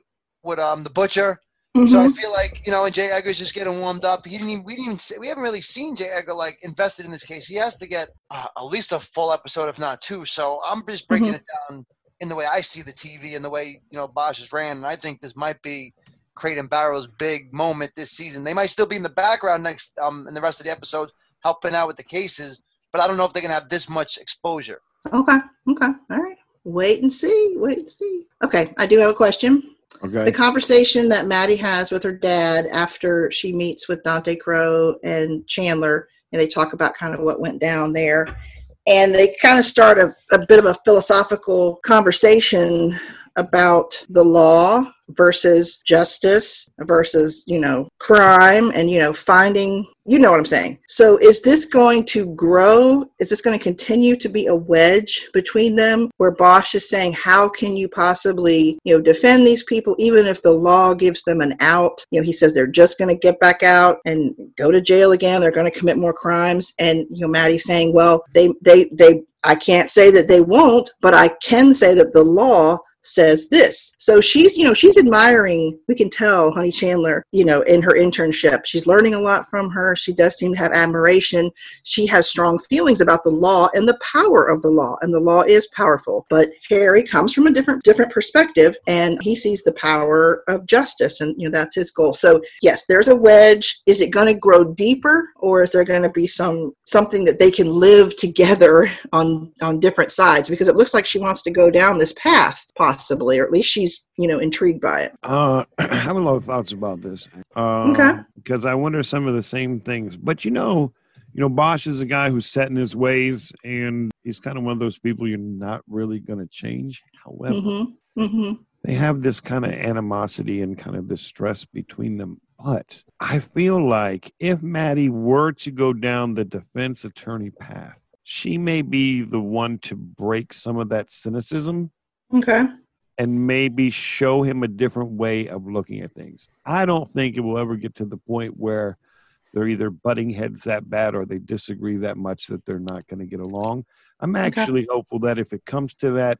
with um the Butcher. So I Mhm. feel like you know, and Jay Edgar's just getting warmed up. He didn't even we didn't even see, we haven't really seen Jay Edgar like invested in this case. He has to get uh, at least a full episode, if not two. So I'm just breaking it down in the way I see the TV and the way you know Bosch is ran, and I think this might be and Barrel's big moment this season. They might still be in the background next um in the rest of the episodes, helping out with the cases, but I don't know if they're gonna have this much exposure. Okay. Okay. All right. Wait and see. Wait and see. Okay. I do have a question. The conversation that Maddie has with her dad after she meets with Dante Crow and Chandler, and they talk about kind of what went down there. And they kind of start a, a bit of a philosophical conversation about the law versus justice versus, you know, crime and, you know, finding, you know what I'm saying. So is this going to grow? Is this going to continue to be a wedge between them where Bosch is saying, how can you possibly, you know, defend these people even if the law gives them an out? You know, he says they're just going to get back out and go to jail again. They're going to commit more crimes. And, you know, Maddie's saying, well, they, they, they, I can't say that they won't, but I can say that the law says this. So she's, you know, she's admiring, we can tell Honey Chandler, you know, in her internship. She's learning a lot from her. She does seem to have admiration. She has strong feelings about the law and the power of the law. And the law is powerful. But Harry comes from a different different perspective and he sees the power of justice and you know that's his goal. So yes, there's a wedge. Is it going to grow deeper or is there going to be some something that they can live together on on different sides because it looks like she wants to go down this path or at least she's you know intrigued by it Uh, I have a lot of thoughts about this. Um, Okay. Because I wonder some of the same things. But you know, you know, Bosch is a guy who's set in his ways, and he's kind of one of those people you're not really going to change. However, mm-hmm mm-hmm they have this kind of animosity and kind of this stress between them. But I feel like if Maddie were to go down the defense attorney path, she may be the one to break some of that cynicism okay and maybe show him a different way of looking at things. I don't think it will ever get to the point where they're either butting heads that bad or they disagree that much that they're not going to get along. I'm Okay. actually hopeful that if it comes to that,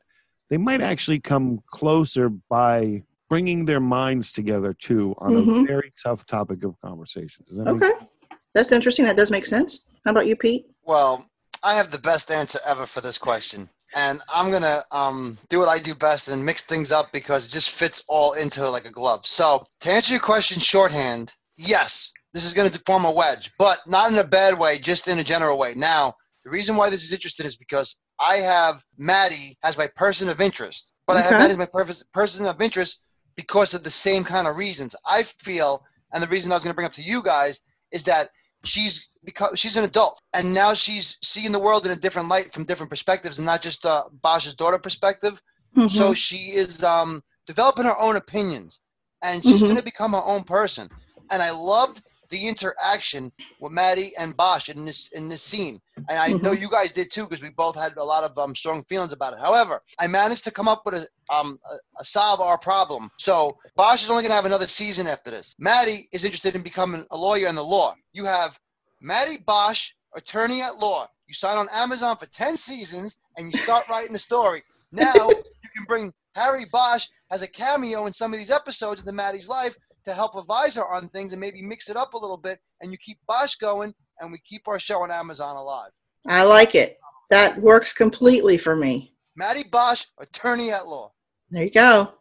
they might actually come closer by bringing their minds together too on a Mhm. very tough topic of conversation. Does that make okay that's interesting that does make sense how about you pete Well, I have the best answer ever for this question. And I'm gonna um, do what I do best and mix things up because it just fits all into like a glove. So to answer your question shorthand, yes, this is gonna form a wedge, but not in a bad way, just in a general way. Now, the reason why this is interesting is because I have Maddie as my person of interest, but I have Maddie as my purpose, person of interest because of the same kind of reasons. I feel, and the reason I was gonna bring up to you guys is that she's because she's an adult and now she's seeing the world in a different light from different perspectives and not just uh, Bosch's daughter perspective. So Mhm. she is um, developing her own opinions and she's Mhm. going to become her own person. And I loved the interaction with Maddie and Bosch in this in this scene. And I know you guys did too because we both had a lot of um, strong feelings about it. However, I managed to come up with a um a, a solve our problem. So Bosch is only going to have another season after this. Maddie is interested in becoming a lawyer in the law. You have Maddie Bosch, attorney at law. You sign on Amazon for 10 seasons and you start writing the story. Now you can bring Harry Bosch as a cameo in some of these episodes into Maddie's life to help advisor on things and maybe mix it up a little bit. And you keep Bosch going and we keep our show on Amazon alive. i like it that works completely for me Maddie Bosch, attorney at law. There you go.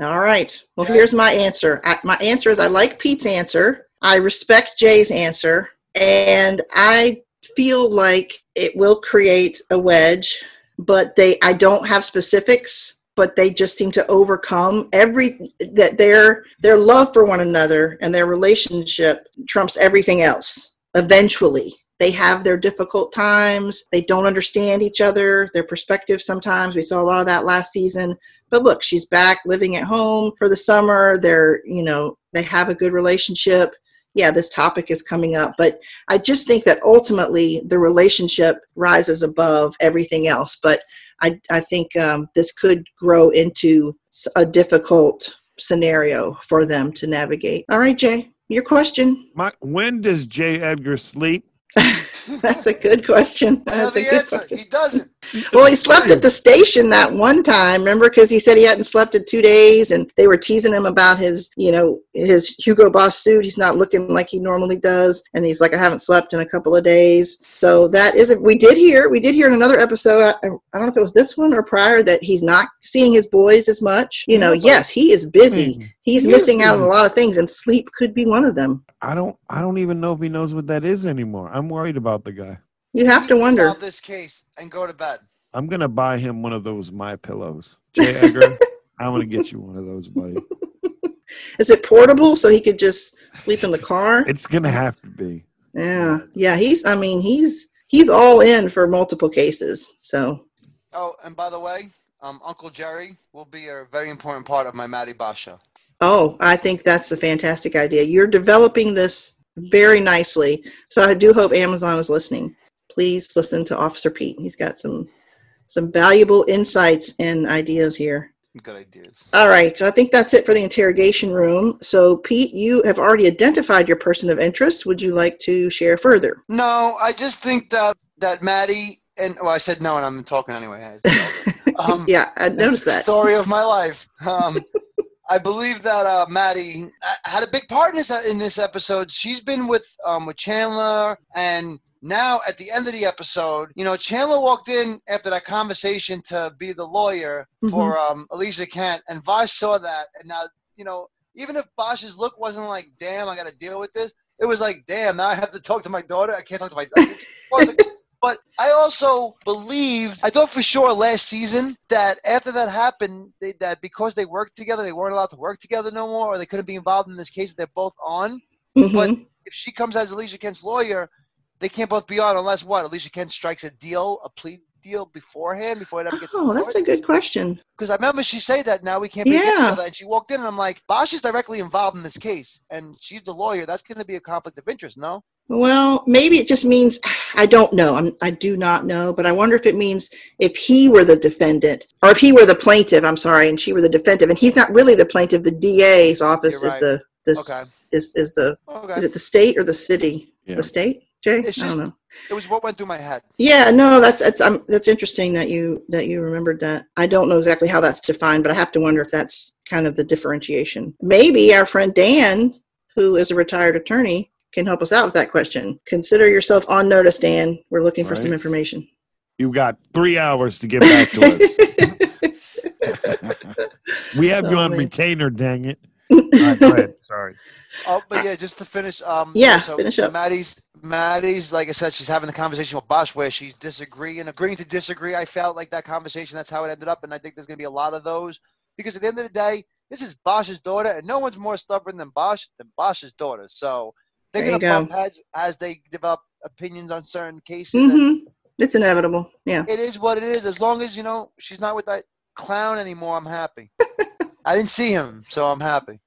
All right. Well, Okay. here's my answer. I, my answer is I like Pete's answer. I respect Jay's answer. And I feel like it will create a wedge, but they I don't have specifics but they just seem to overcome every that their their love for one another and their relationship trumps everything else. Eventually they have their difficult times. They don't understand each other their perspective sometimes. We saw a lot of that last season. But look she's back living at home for the summer. They're you know they have a good relationship. Yeah this topic is coming up. But i just think that ultimately the relationship rises above everything else. But I, I think um, this could grow into a difficult scenario for them to navigate. All right, Jay, your question. My, when does J. Edgar sleep? That's a good question. That's a good answer. Question. He doesn't. Well, he slept at the station that one time. Remember, because he said he hadn't slept in two days, and they were teasing him about his, you know, his Hugo Boss suit. He's not looking like he normally does, and he's like, I haven't slept in a couple of days. So that is it. We did hear, we did hear in another episode. I, I don't know if it was this one or prior that he's not seeing his boys as much. You know, mm-hmm. yes, he is busy. Mm-hmm. He's missing out on a lot of things, and sleep could be one of them. I don't I don't even know if he knows what that is anymore. I'm worried about the guy. You have to wonder. Solve this case and go to bed. I'm gonna buy him one of those my pillows. J. Edgar, I'm gonna get you one of those, buddy. Is it portable so he could just sleep in the car? It's gonna have to be. Yeah, yeah. He's. I mean, he's he's all in for multiple cases. So. Oh, and by the way, um, Uncle Jerry will be a very important part of my Maddie Basha. Oh, I think that's a fantastic idea. You're developing this very nicely. So I do hope Amazon is listening. Please listen to Officer Pete. He's got some some valuable insights and ideas here. Good ideas. All right. So I think that's it for the interrogation room. So Pete, you have already identified your person of interest. Would you like to share further? No, I just think that that Maddie and well, I said no, and I'm talking anyway. Um, yeah, I noticed that story of my life. Um, I believe that uh, Maddie uh, had a big part in this in this episode. She's been with um, with Chandler, and now at the end of the episode, you know, Chandler walked in after that conversation to be the lawyer mm-hmm. for um, Alicia Kent, and Bosch saw that, and now you know, even if Bosch's look wasn't like, "Damn, I got to deal with this," it was like, "Damn, now I have to talk to my daughter. I can't talk to my." Like, But I also believed, I thought for sure last season that after that happened, they, that because they worked together, they weren't allowed to work together no more, or they couldn't be involved in this case that they're both on. Mm-hmm. But if she comes as Alicia Kent's lawyer, they can't both be on unless what? Alicia Kent strikes a deal, a plea deal beforehand before it ever gets. Oh, that's a good question. Because I remember she said that now we can't be yeah. together, and she walked in, and I'm like, Bosch is directly involved in this case, and she's the lawyer. That's going to be a conflict of interest, no? Well, maybe it just means I don't know. I'm, I do not know, but I wonder if it means if he were the defendant or if he were the plaintiff. I'm sorry, and she were the defendant, and he's not really the plaintiff. The DA's office right. is the this okay. is is the okay. is it the state or the city? Yeah. The state, Jay. Just, I don't know. It was what went through my head. Yeah, no, that's that's um, that's interesting that you that you remembered that. I don't know exactly how that's defined, but I have to wonder if that's kind of the differentiation. Maybe our friend Dan, who is a retired attorney, can help us out with that question. Consider yourself on notice, Dan. We're looking for some information. You've got three hours to get back to us. we have oh, you on man. retainer, dang it. Right, go ahead. Sorry. Oh, but yeah, just to finish. Um, yeah, so, finish so up. Maddie's, Maddie's, like I said, she's having the conversation with Bosch where she's disagreeing, agreeing to disagree. I felt like that conversation. That's how it ended up, and I think there's going to be a lot of those because at the end of the day, this is Bosch's daughter, and no one's more stubborn than Bosch than Bosch's daughter. So they're going to bump heads as they develop opinions on certain cases. Mm-hmm. It's inevitable. Yeah. It is what it is. As long as you know she's not with that clown anymore, I'm happy. I didn't see him, so I'm happy.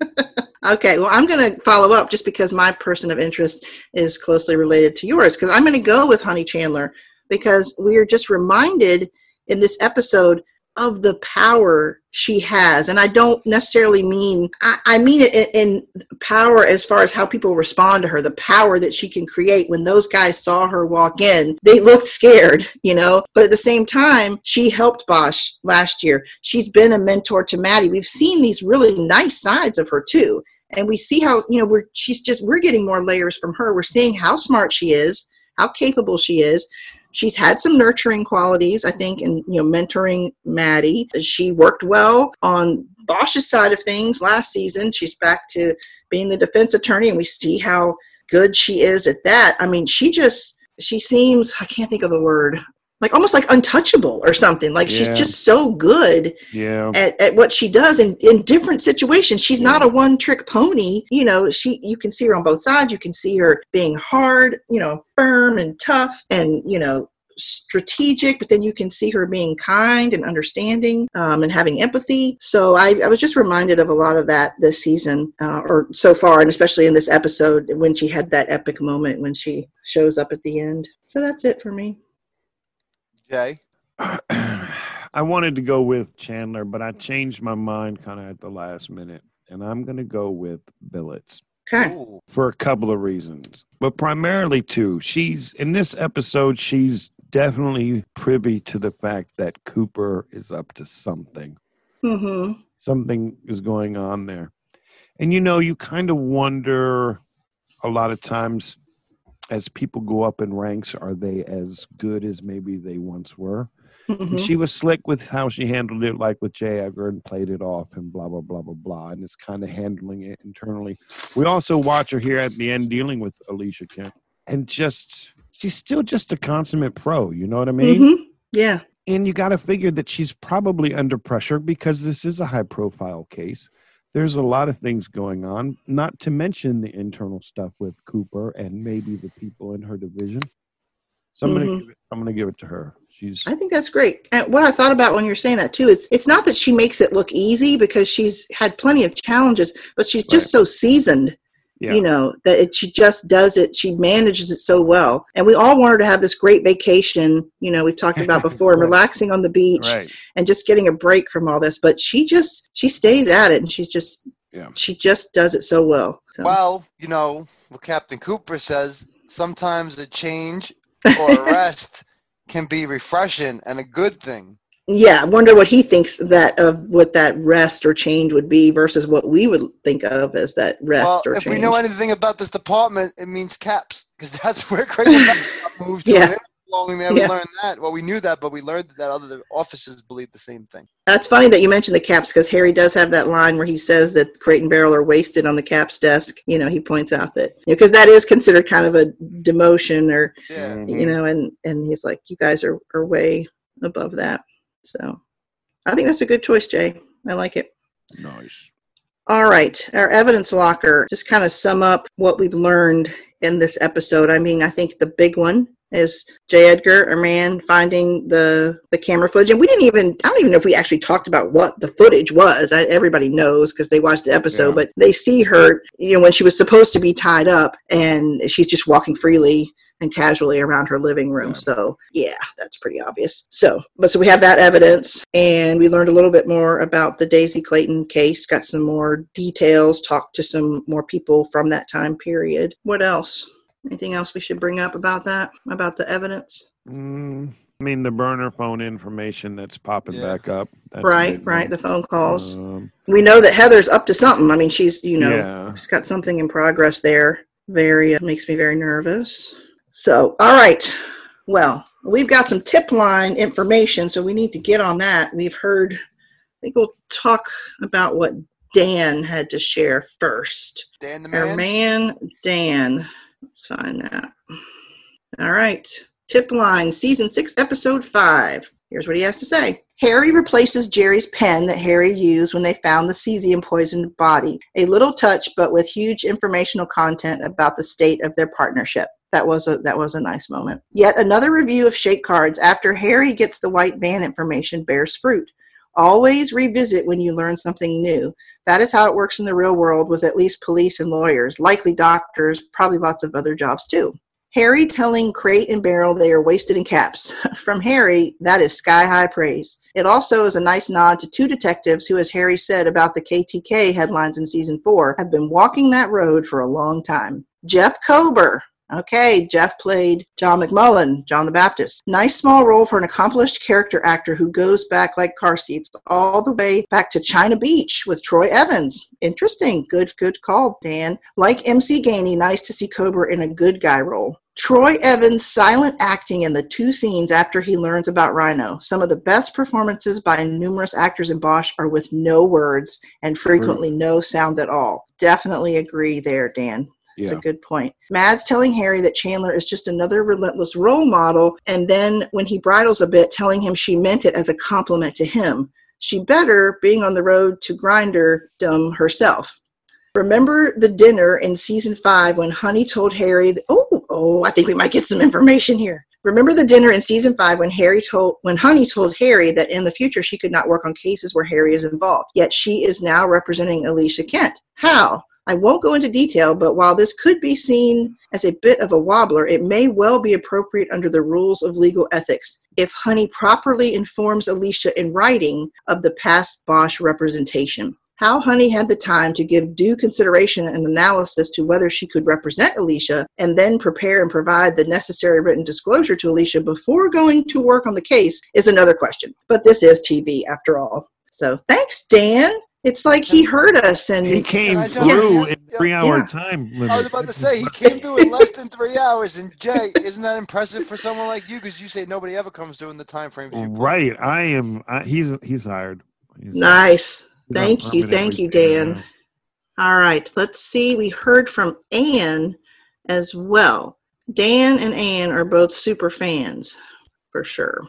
okay, well, I'm going to follow up just because my person of interest is closely related to yours. Because I'm going to go with Honey Chandler because we are just reminded in this episode of the power she has. And i don't necessarily mean i, I mean it in, in, power as far as how people respond to her the power that she can create. When those guys saw her walk in they looked scared you know? But at the same time she helped bosch last year. She's been a mentor to maddie. We've seen these really nice sides of her too. And we see how you know we're she's just we're getting more layers from her. We're seeing how smart she is how capable she is she's had some nurturing qualities, I think, in you know mentoring Maddie. She worked well on Bosch's side of things last season. She's back to being the defense attorney, and we see how good she is at that. I mean, she just she seems I can't think of the word like almost like untouchable or something. Like Yeah. she's just so good Yeah. at, at what she does in, in different situations. She's not a one trick pony. You know, she you can see her on both sides. You can see her being hard, you know, firm and tough and, you know, strategic, but then you can see her being kind and understanding um, and having empathy. So I, I was just reminded of a lot of that this season uh, or so far, and especially in this episode when she had that epic moment when she shows up at the end. So that's it for me. Jay. I wanted to go with Chandler, but I changed my mind kind of at the last minute, and I'm going to go with Billets Okay. Ooh. for a couple of reasons, but primarily two. She's in this episode, she's definitely privy to the fact that Cooper is up to something. Mm-hmm. Something is going on there. And you know, you kind of wonder a lot of times as people go up in ranks, are they as good as maybe they once were? Mm-hmm. And she was slick with how she handled it, like with Jay Edgar, and played it off and blah blah blah blah blah, and it's kind of handling it internally. We also watch her here at the end dealing with Alicia Kent, and just she's still just a consummate pro. You know what I mean? Mhm. Yeah. And you got to figure that she's probably under pressure because this is a high profile case. There's a lot of things going on, not to mention the internal stuff with Cooper and maybe the people in her division. So I'm gonna Mhm. give it, I'm gonna give it to her. She's I think that's great. And what I thought about when you're saying that too is it's not that she makes it look easy because she's had plenty of challenges, but she's just so seasoned, Yeah. you know, that it, she just does it. She manages it so well. And we all want her to have this great vacation, you know, we've talked about before, and Right. relaxing on the beach right. and just getting a break from all this. But she just, she stays at it and she's just, Yeah. she just does it so well. So. Well, you know what Captain Cooper says. Sometimes a change or a rest can be refreshing and a good thing. Yeah, I wonder what he thinks that of what that rest or change would be versus what we would think of as that rest well, or if change. If we know anything about this department, it means caps because that's where Creighton moved to. Yeah. Long we never Yeah. learned that. Well, we knew that, but we learned that other offices believe the same thing. That's funny that you mentioned the caps because Harry does have that line where he says that Crate and Barrel are wasted on the caps desk. You know, he points out that because that is considered kind of a demotion or Yeah. You know, and and he's like, you guys are are way above that. So, I think that's a good choice, Jay. I like it. Nice. All right, our evidence locker. Just kind of sum up what we've learned in this episode. I mean, I think the big one is J. Edgar, our man, finding the the camera footage, and we didn't even. I don't even know if we actually talked about what the footage was. I, everybody knows because they watched the episode, Yeah. but they see her, you know, when she was supposed to be tied up, and she's just walking freely and casually around her living room. Yeah. So yeah, that's pretty obvious. So, but so we have that evidence, and we learned a little bit more about the Daisy Clayton case. Got some more details. Talked to some more people from that time period. What else? Anything else we should bring up about that? About the evidence? Mm, I mean, the burner phone information that's popping Yeah. back up. That's right, right. one. The phone calls. Um, we know that Heather's up to something. I mean, she's you know yeah. She's got something in progress there. Very uh, makes me very nervous. So, all right. Well, we've got some tip line information, so we need to get on that. We've heard. I think we'll talk about what Dan had to share first. Dan the man. Our man. man Dan. Let's find that. All right. Tip line, season six, episode five. Here's what he has to say. Harry replaces Jerry's pen that Harry used when they found the cesium poisoned body. A little touch, but with huge informational content about the state of their partnership. That was a that was a nice moment. Yet another review of shake cards after Harry gets the white van information bears fruit. Always revisit when you learn something new. That is how it works in the real world with at least police and lawyers, likely doctors, probably lots of other jobs too. Harry telling Crate and Barrel they are wasted in caps. From Harry, that is sky high praise. It also is a nice nod to two detectives who, as Harry said about the KTK headlines in season four, have been walking that road for a long time. Jeff Kober. Okay, Jeff played John McMullen, John the Baptist. Nice small role for an accomplished character actor who goes back like car seats all the way back to China Beach with Troy Evans. Interesting. Good, good call, Dan. Like MC Gainey, nice to see Kober in a good guy role. Troy Evans' silent acting in the two scenes after he learns about Rhino. Some of the best performances by numerous actors in Bosch are with no words and frequently no sound at all. Definitely agree there, Dan. It's Yeah. a good point. Mads telling Harry that Chandler is just another relentless role model, and then when he bridles a bit, telling him she meant it as a compliment to him. She better being on the road to grinderdom herself. Remember the dinner in season five when Honey told Harry, that, "Oh, oh, I think we might get some information here." Remember the dinner in season five when Harry told when Honey told Harry that in the future she could not work on cases where Harry is involved. Yet she is now representing Alicia Kent. How? I won't go into detail, but while this could be seen as a bit of a wobbler, it may well be appropriate under the rules of legal ethics if Honey properly informs Alicia in writing of the past Bosch representation. How Honey had the time to give due consideration and analysis to whether she could represent Alicia and then prepare and provide the necessary written disclosure to Alicia before going to work on the case is another question. But this is TV after all. So thanks, Dan. It's like he heard us and He came I through you, in yeah, three hour yeah. time limit. I was about to say he came through in less than three hours, and Jay, isn't that impressive for someone like you? Because you say nobody ever comes through in the time frames you put. Right. I am. I, he's he's hired. He's, nice. he's Thank you. Thank you, Dan. now. All right, let's see. We heard from Anne as well. Dan and Anne are both super fans for sure.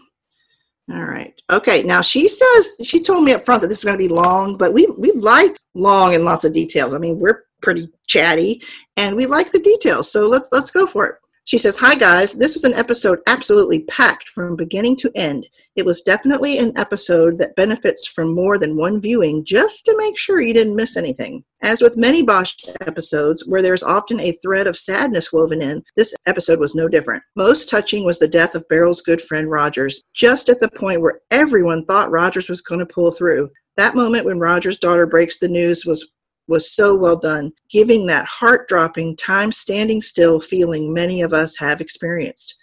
All right. Okay. Now she says she told me up front that this is going to be long, but we we like long and lots of details. I mean, we're pretty chatty and we like the details. So let's let's go for it. She says, "Hi guys. This was an episode absolutely packed from beginning to end. It was definitely an episode that benefits from more than one viewing just to make sure you didn't miss anything. As with many Bosch episodes, where there's often a thread of sadness woven in, this episode was no different. Most touching was the death of Beryl's good friend Rogers, just at the point where everyone thought Rogers was going to pull through. That moment when Rogers' daughter breaks the news was was so well done, giving that heart dropping, time standing still feeling many of us have experienced.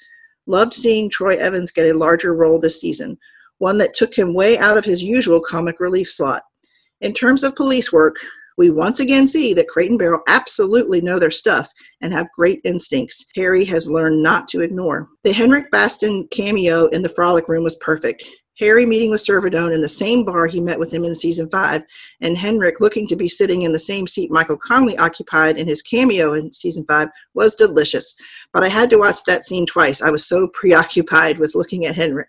Loved seeing Troy Evans get a larger role this season, one that took him way out of his usual comic relief slot. In terms of police work, we once again see that and Barrel absolutely know their stuff and have great instincts Harry has learned not to ignore. The Henrik Bastin cameo in the Frolic Room was perfect. Harry meeting with Servodone in the same bar he met with him in season five, and Henrik looking to be sitting in the same seat Michael Connelly occupied in his cameo in season five was delicious. But I had to watch that scene twice. I was so preoccupied with looking at Henrik.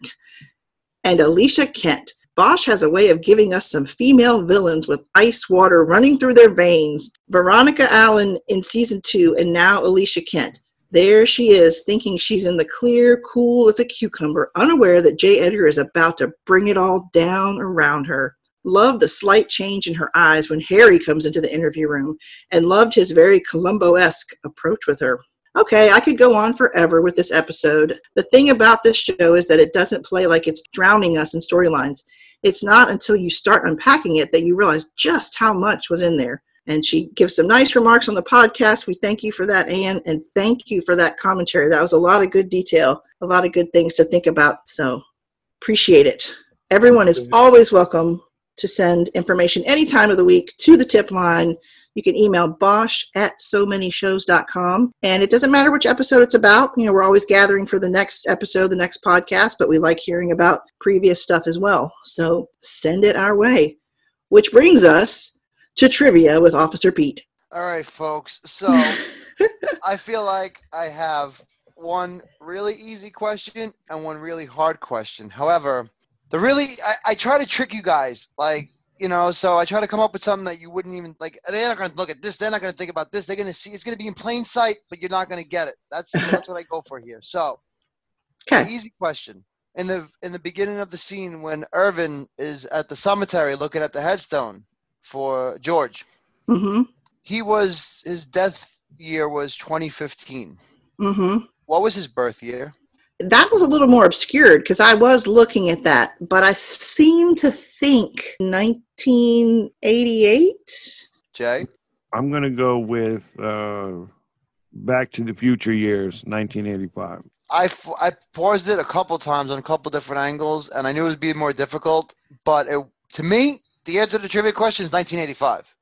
And Alicia Kent. Bosch has a way of giving us some female villains with ice water running through their veins. Veronica Allen in season two, and now Alicia Kent. There she is, thinking she's in the clear, cool as a cucumber, unaware that J. Edgar is about to bring it all down around her. Loved the slight change in her eyes when Harry comes into the interview room, and loved his very Columbo esque approach with her. Okay, I could go on forever with this episode. The thing about this show is that it doesn't play like it's drowning us in storylines. It's not until you start unpacking it that you realize just how much was in there. And she gives some nice remarks on the podcast. We thank you for that, Anne, and thank you for that commentary. That was a lot of good detail, a lot of good things to think about. So appreciate it. Everyone is always welcome to send information any time of the week to the tip line. You can email bosch at so many shows.com. And it doesn't matter which episode it's about. You know, we're always gathering for the next episode, the next podcast, but we like hearing about previous stuff as well. So send it our way. Which brings us to trivia with Officer Pete. All right, folks. So I feel like I have one really easy question and one really hard question. However, the really I, I try to trick you guys, like you know. So I try to come up with something that you wouldn't even like. They're not going to look at this. They're not going to think about this. They're going to see. It's going to be in plain sight, but you're not going to get it. That's that's what I go for here. So Okay. easy question. In the in the beginning of the scene when Irving is at the cemetery looking at the headstone for George, Mm-hmm. he was his death year was 2015. Mm-hmm. What was his birth year? That was a little more obscured because I was looking at that, but I seem to think 1988. Jay? I'm gonna go with uh, Back to the Future years, 1985. I, f- I paused it a couple times on a couple different angles, and I knew it would be more difficult. But it, to me, the answer to the trivia question is 1985.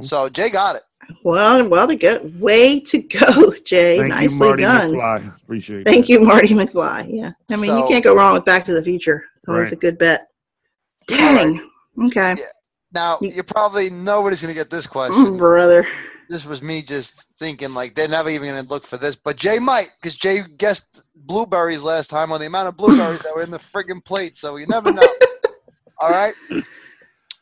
So Jay got it. Well, well, to go. Way to go, Jay. Thank Nicely you, Marty done. McFly. Appreciate Thank that. you, Marty McFly. Yeah. I mean, you can't go wrong with Back to the Future. It's always Right. a good bet. Dang. Okay. Now You- you're probably nobody's gonna get this Mm, question. brother. this was me just thinking like they're never even gonna look for this, but Jay might because Jay guessed blueberries last time on the amount of blueberries that were in the friggin' plate, so you never know. All right.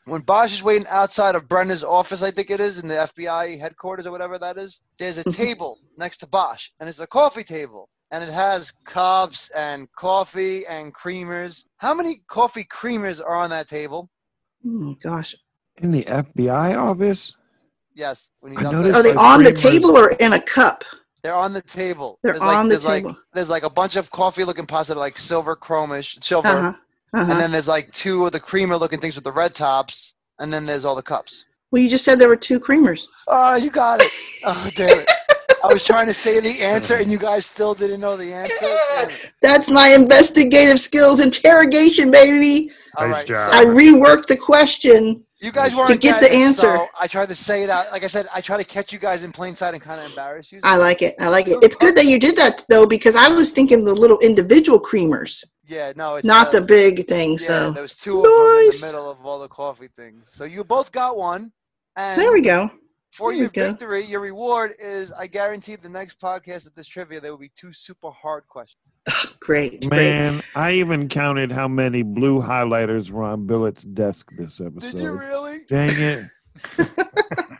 When Bosch is waiting outside of Brenda's office, I think it is in the FBI headquarters or whatever that is, there's a table next to Bosch, and it's a coffee table, and it has cups and coffee and creamers. How many coffee creamers are on that table? Oh gosh. In the FBI office? Yes, when he's I noticed Are they like on the table or in a cup? They're on the table. They're there's like, on the there's table. Like, there's like a bunch of coffee-looking pots like silver chromish, silver, Uh huh. Uh and then there's like two of the creamer-looking things with the red tops, and then there's all the cups. Well, you just said there were two creamers. Oh, you got it. Oh, damn it. I was trying to say the answer, and you guys still didn't know the answer. That's my investigative skills interrogation, baby. All Nice right, job. so I reworked the question. you guys To weren't get the getting it, answer. so I tried to say it out. Like I said, I try to catch you guys in plain sight and kind of embarrass you. I like it. I like it. It's good that you did that though, because I was thinking the little individual creamers, yeah, no, it's not uh, the big thing. Yeah, So there was two of them in the middle of all the coffee things. So you both got one, and there we go. For There your we go. your reward is I guarantee the next podcast at this trivia there will be two super hard questions. Great. Great. Man, I even counted how many blue highlighters were on Billet's desk this episode. Did you really? Dang it.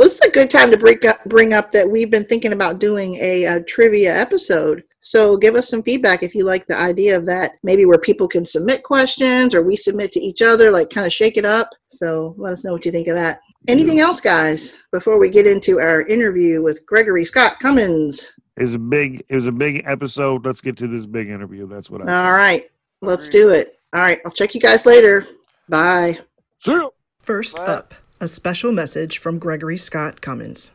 Well, this is a good time to bring up bring up that we've been thinking about doing a, uh trivia episode. So give us some feedback if you like the idea of that. Maybe where people can submit questions or we submit to each other, like kind of shake it up. So let us know what you think of that. Anything else, guys, before we get into our interview with Gregory Scott Cummins? It was a big it was a big episode. Let's get to this big interview. That's what I All said. right, let's do it. All right, I'll check you guys later. Bye. See you. First What? up, a special message from Gregory Scott Cummins.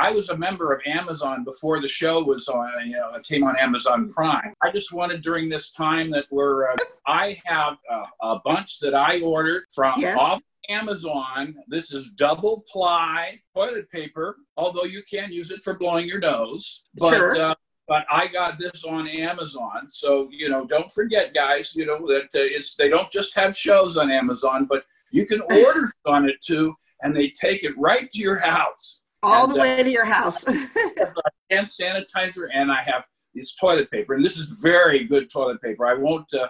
I was a member of Amazon before the show was on, you know, it came on Amazon Prime. I just wanted during this time that we're, uh, I have uh, a bunch that I ordered from Yes. off Amazon. This is double ply toilet paper, although you can use it for blowing your nose. But, Sure. uh, but I got this on Amazon, so you know, don't forget, guys. You know that uh, it's they don't just have shows on Amazon, but you can order on it too, and they take it right to your house All And, the uh, way to your house. hand sanitizer and I have this toilet paper, and this is very good toilet paper. I won't, uh,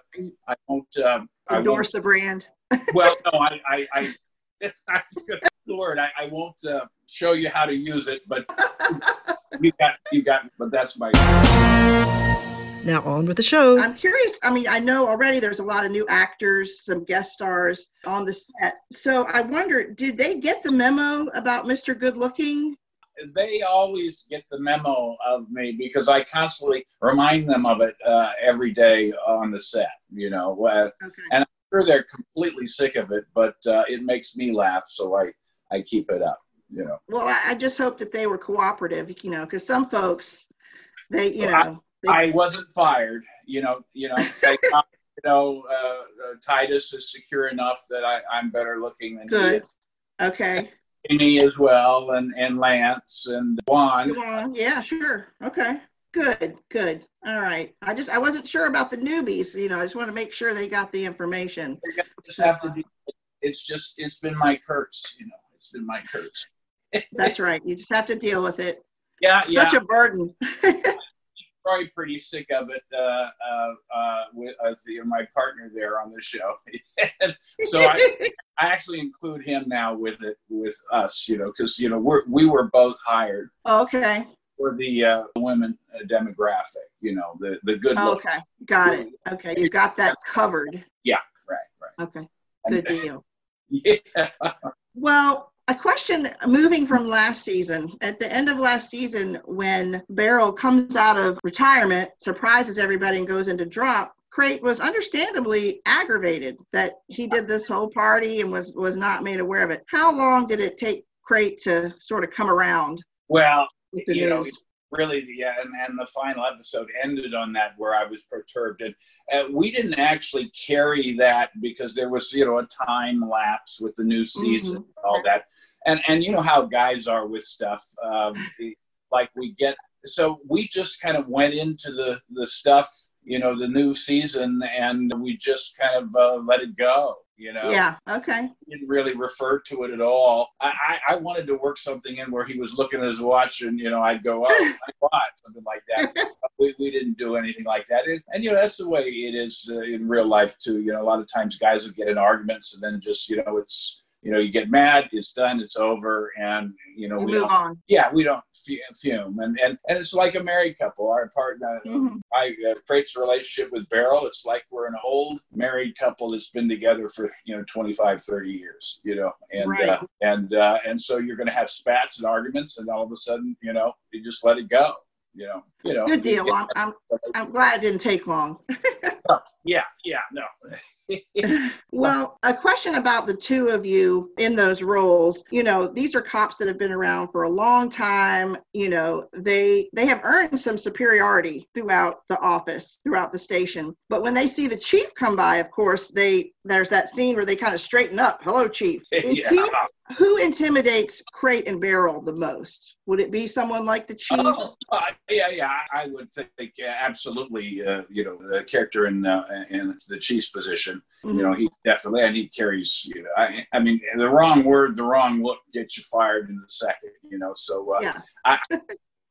I won't, um, I won't. Endorse the brand. Well, no, I, I, I, I the word. I, I won't uh, show you how to use it, but you got, you got. But that's my. Now on with the show. I'm curious. I mean, I know already there's a lot of new actors, some guest stars on the set. So I wonder, did they get the memo about Mr. Good Looking? They always get the memo of me because I constantly remind them of it uh, every day on the set. You know, uh, Okay. And I'm sure they're completely sick of it, but uh, it makes me laugh, so I I keep it up. You know. Well, I, I just hope that they were cooperative, you know, because some folks, they, you Well, know, I wasn't fired. You know, you know, I, you know, uh, uh, Titus is secure enough that I, I'm better looking than he good. is. Okay. Amy as well, and and Lance and Juan. On. Yeah, sure. Okay. Good. Good. All right. I just, I wasn't sure about the newbies. You know, I just want to make sure they got the information. Just have to. Do, it's just it's been my curse. You know, it's been my curse. That's right. You just have to deal with it. Yeah, yeah. Such a burden. probably pretty sick of it uh, uh, uh, with uh, the, my partner there on the show. so I, I actually include him now with it with us, you know, because you know we're we were both hired okay. for the uh, women demographic, you know, the the good looks. Okay. Got it. Okay. You got that covered. Yeah, right, right. Okay. And- Good deal. yeah. Well, a question moving from last season. At the end of last season, when Beryl comes out of retirement, surprises everybody, and goes into drop, Crate was understandably aggravated that he did this whole party and was was not made aware of it. How long did it take Crate to sort of come around Well, with the know, news? Really the and, and the final episode ended on that where I was perturbed. And uh, we didn't actually carry that because there was you know a time lapse with the new season and all that. And and you know how guys are with stuff um, the- like we get so we just kind of went into the the stuff you know the new season and we just kind of uh, let it go You know, Yeah. Okay. he didn't really refer to it at all. I, I, I wanted to work something in where he was looking at his watch, and you know, I'd go, "Oh, my watch," something like that. We, we didn't do anything like that, and, and you know, that's the way it is uh, in real life too. You know, a lot of times guys will get in arguments, and then just you know, it's you know, you get mad, it's done, it's over, and you know, You we move don't on. yeah, we don't fume, and and and it's like a married couple. Our partner, Mhm. I uh, Crate's relationship with Beryl, it's like we're an old married couple that's been together for you know 25, 30 years, you know, and Right. uh, and uh, and so you're going to have spats and arguments, and all of a sudden, you know, you just let it go, you know, you know. Good deal. I'm, I'm, I'm glad it didn't take long. Yeah, yeah, no. Well, a question about the two of you in those roles. You know, these are cops that have been around for a long time. You know, they they have earned some superiority throughout the office, throughout the station. But when they see the chief come by, of course, they there's that scene where they kind of straighten up. Hello, chief. Is yeah. he who intimidates Crate and Barrel the most? Would it be someone like the chief? Oh, uh, yeah, yeah. I would think uh, absolutely. Uh, you know, the character in uh, in the chief's position. Mhm. You know, he definitely and he carries. You know, I, I mean, the wrong word, the wrong look gets you fired in a second. You know, so uh, Yeah. I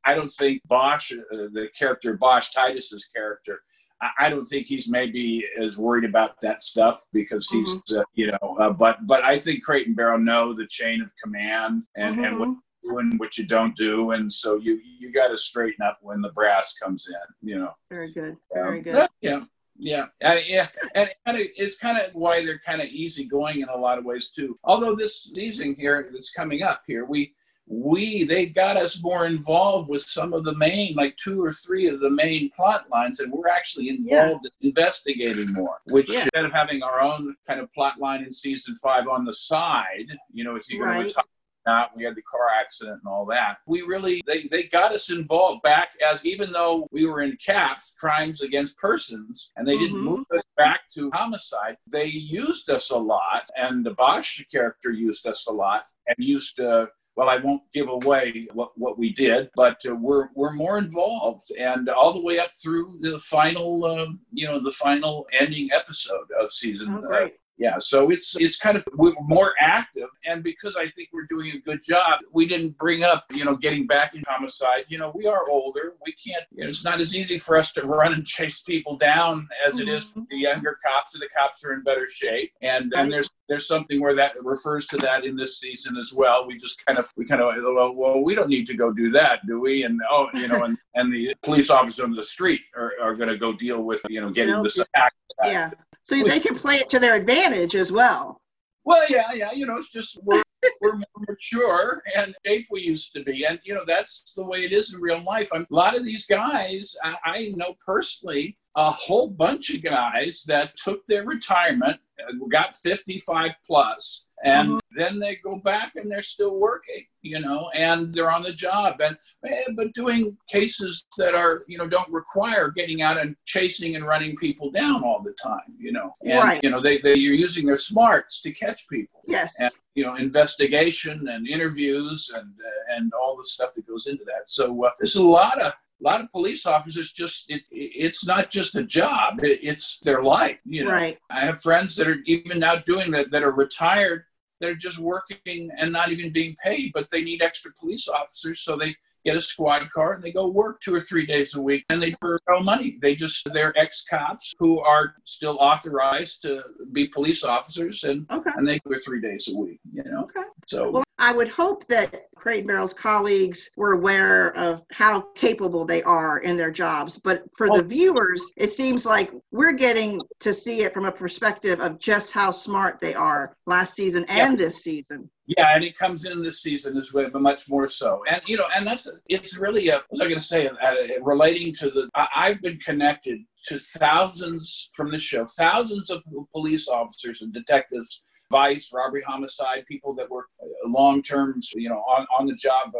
I don't think Bosch, uh, the character Bosch Titus's character. I- I don't think he's maybe as worried about that stuff because he's, uh, you know, uh, but but I think Crate and Barrel know the chain of command and, and what Mhm. doing what you don't do and so you you got to straighten up when the brass comes in you know Very good. Very good. yeah yeah yeah and it's kind of why they're kind of easygoing in a lot of ways too although this season here that's coming up here we we they got us more involved with some of the main like two or three of the main plot lines and we're actually involved in investigating more which Yeah. instead of having our own kind of plot line in season five on the side you know if to Right. retire not we had the car accident and all that we really they, they got us involved back as even though we were in CAPS crimes against persons and they didn't Mhm. move us back to homicide they used us a lot and the Bosch character used us a lot and used uh, well, I won't give away what, what we did, but uh, we're we're more involved, and all the way up through the final, um, you know, the final ending episode of season Oh, uh. Yeah so it's it's kind of we're more active and because i think we're doing a good job we didn't bring up you know getting back in homicide. You know we are older. We can't you know, it's not as easy for us to run and chase people down as it is for mm-hmm. the younger cops and the cops are in better shape. And and there's there's something where that refers to that in this season as well. We just kind of we kind of well, well we don't need to go do that do we? And oh you know and and the police officers on the street are, are going to go deal with you know getting this act Yeah. So they can play it to their advantage as well. Well, yeah, yeah. You know, it's just we're, we're more mature and shape we used to be, and you know that's the way it is in real life. I'm, a lot of these guys, I, I know personally, a whole bunch of guys that took their retirement, uh, got 55 plus, and Mhm. then they go back and they're still working. You know, and they're on the job, and eh, but doing cases that are you know don't require getting out and chasing and running people down all the time. You know, and Right. you know they they you're using their smarts to catch people Yes. and you know investigation and interviews and uh, and all the stuff that goes into that so uh, there's a lot of a lot of police officers just it, it- it's not just a job it, it's their life you know Right. i have friends that are even now doing that that are retired they're just working and not even being paid but they need extra police officers so they get a squad car and they go work two or three days a week and they earn no money they just they're ex-cops who are still authorized to be police officers and Okay. and they go three days a week, you know. Okay. So Well, I would hope that Crate Barrel's colleagues were aware of how capable they are in their jobs. But for Oh. the viewers, it seems like we're getting to see it from a perspective of just how smart they are last season and this season. Yeah, and it comes in this season as well, but much more so. And you know, and that's it's really a, what was I going to say? Uh, relating to the, I, I've been connected to thousands from this show, thousands of police officers and detectives. Vice, robbery, homicide, people that were long term, you know, on, on the job uh,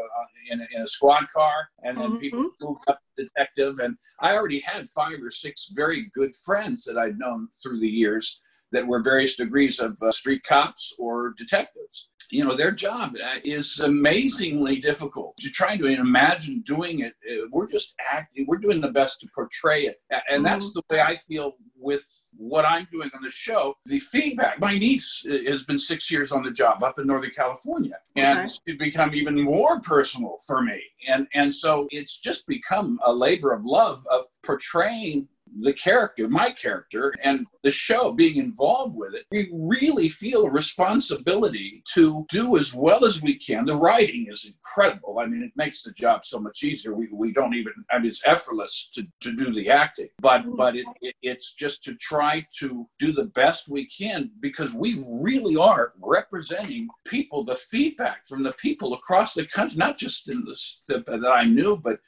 in, a, in a squad car, and then people Mhm. who moved up detective. And I already had five or six very good friends that I'd known through the years that were various degrees of uh, street cops or detectives. You know, their job uh, is amazingly difficult. To try to imagine doing it. uh, We're just acting, we're doing the best to portray it. And that's the way I feel with what I'm doing on the show, the feedback. My niece has been six years on the job up in Northern California, and Okay. it's become even more personal for me. And and so it's just become a labor of love of portraying the character, my character, and the show, being involved with it, we really feel a responsibility to do as well as we can. The writing is incredible. I mean, it makes the job so much easier. We, we don't even, I mean, it's effortless to, to do the acting, but, mm-hmm. but it, it, it's just to try to do the best we can because we really are representing people, the feedback from the people across the country, not just in the, that I knew, but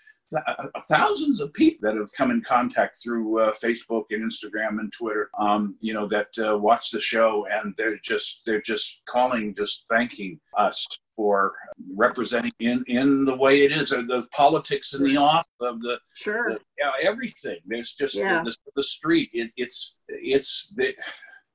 thousands of people that have come in contact through uh, Facebook and Instagram and Twitter, um, you know, that uh, watch the show and they're just they're just calling, just thanking us for representing in in the way it is, uh, the politics and the off of the Sure. the- yeah, everything. There's just Yeah. the, the street. It, it's it's the,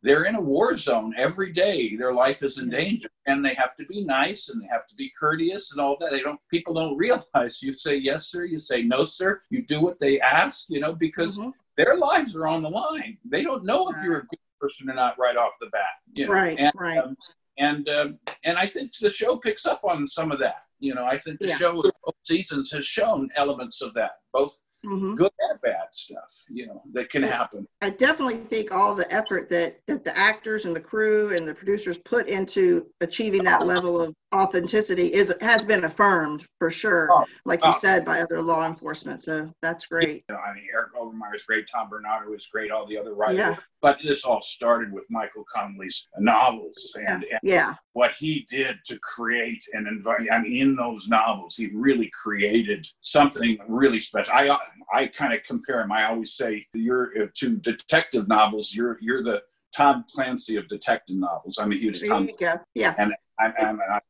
they're in a war zone every day. Their life is in danger, and they have to be nice and they have to be courteous and all that. They don't. People don't realize. You say yes, sir. You say no, sir. You do what they ask. You know because Mhm. their lives are on the line. They don't know if you're a good person or not right off the bat. You know? Right, And, right. um, and um, and I think the show picks up on some of that. You know, I think the Yeah. show both seasons has shown elements of that, both hmm good and bad stuff. You know, that can happen. I definitely think all the effort that, that the actors and the crew and the producers put into achieving that level of authenticity is has been affirmed for sure, Oh, like you oh. said, by other law enforcement. So that's great. You know, I mean, Eric Overmyer is great. Tom Bernardo is great. All the other writers. Yeah. But this all started with Michael Connelly's novels and, and Yeah, what he did to create and invite. I mean, in those novels, he really created something really special. I I kind of compare him. I always say you're uh, to detective novels. You're you're the Tom Clancy of detective novels. I'm a huge there Tom. Yeah. I'm, I'm, I'm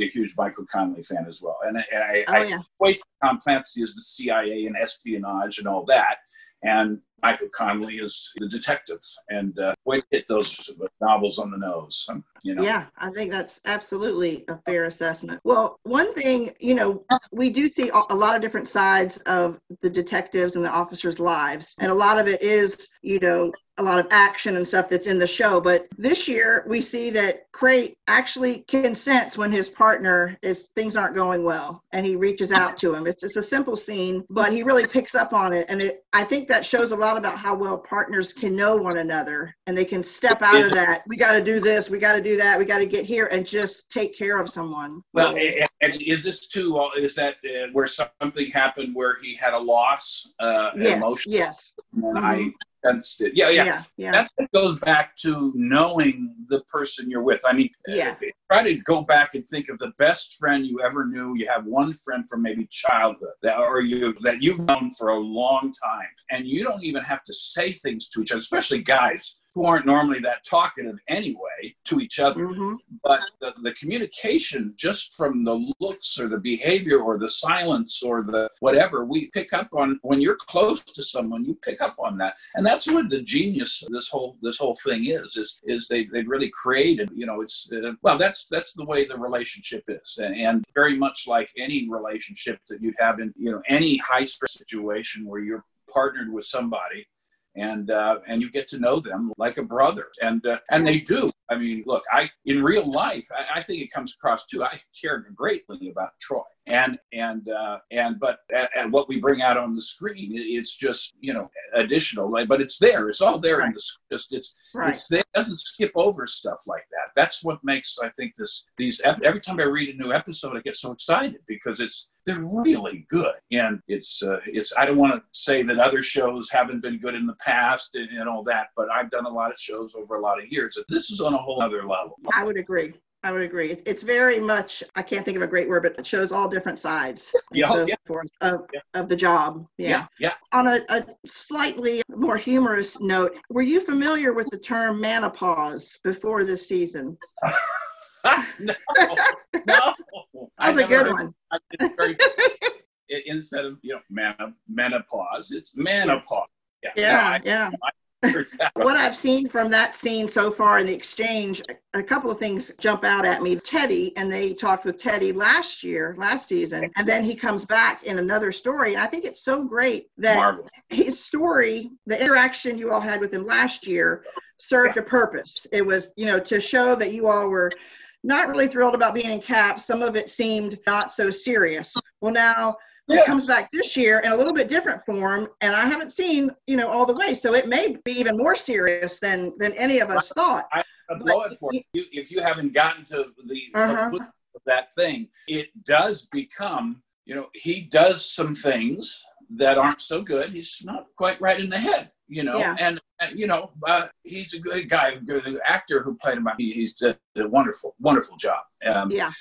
a huge Michael Connelly fan as well. And, and I, Oh I yeah. equate Tom Clancy as the CIA and espionage and all that. And Michael Connelly is the detective. And uh, way hit those novels on the nose. You know. Yeah, I think that's absolutely a fair assessment. Well, one thing, you know, we do see a a lot of different sides of the detectives and the officers' lives, and a lot of it is, you know, a lot of action and stuff that's in the show. But this year, we see that Crate actually can sense when his partner is things aren't going well, and he reaches out to him. It's just a simple scene, but he really picks up on it, and it, I think that shows a lot about how well partners can know one another, and they can step out of that. We got to do this. We got to do that. We got to get here and just take care of someone. Well, and, and is this too? uh, Is that uh, where something happened where he had a loss, uh, yes, emotion, yes, and I sensed it? Yeah, yeah. yeah, yeah. That's what goes back to knowing the person you're with. I mean, Yeah. uh, try to go back and think of the best friend you ever knew. You have one friend from maybe childhood that, or you that you've known for a long time, and you don't even have to say things to each other, especially guys who aren't normally that talkative anyway to each other hmm but the, the communication just from the looks or the behavior or the silence or the whatever we pick up on when you're close to someone you pick up on that. And that's what the genius of this whole this whole thing is is is they they've really created you know it's uh, well that's that's the way the relationship is. And, and very much like any relationship that you'd have in you know any high stress situation where you're partnered with somebody and uh, and you get to know them like a brother, and uh, and they do. I mean, look, I in real life, I, I think it comes across too. I care greatly about Troy, and and uh, and but and what we bring out on the screen, it's just you know additional, but it's there. It's all there in the just it's Right. it's there. It doesn't skip over stuff like that. That's what makes I think this these ep- every time I read a new episode, I get so excited because it's they're really good, and it's uh, it's. I don't want to say that other shows haven't been good in the past and, and all that, but I've done a lot of shows over a lot of years. And this is on a whole other level. I would agree. I would agree. It's, very much, I can't think of a great word, but it shows all different sides Yeah, oh, so yeah. forth of, Yeah. of the job. Yeah. yeah. On a, a slightly more humorous note, were you familiar with the term menopause before this season? no, no. I That was a good one. I did very- it- instead of you know men- menopause, it's menopause. Yeah, Yeah, I- yeah. What I've seen from that scene so far in the exchange, a couple of things jump out at me. Teddy, and they talked with Teddy last year, last season, and then he comes back in another story. I think it's so great that Marvel. his story, the interaction you all had with him last year, served a purpose. It was, you know, to show that you all were not really thrilled about being in CAP. Some of it seemed not so serious. Well, now Yeah. it comes back this year in a little bit different form, and I haven't seen, you know, all the way. So it may be even more serious than than any of us thought. I'll blow for you. If you haven't gotten to the Uh-huh. of that thing, it does become, you know, he does some things that aren't so good. He's not quite right in the head, you know, Yeah. and, and, you know, uh, he's a good guy, a good actor who played him. He, he's did a wonderful, wonderful job. Um, Yeah,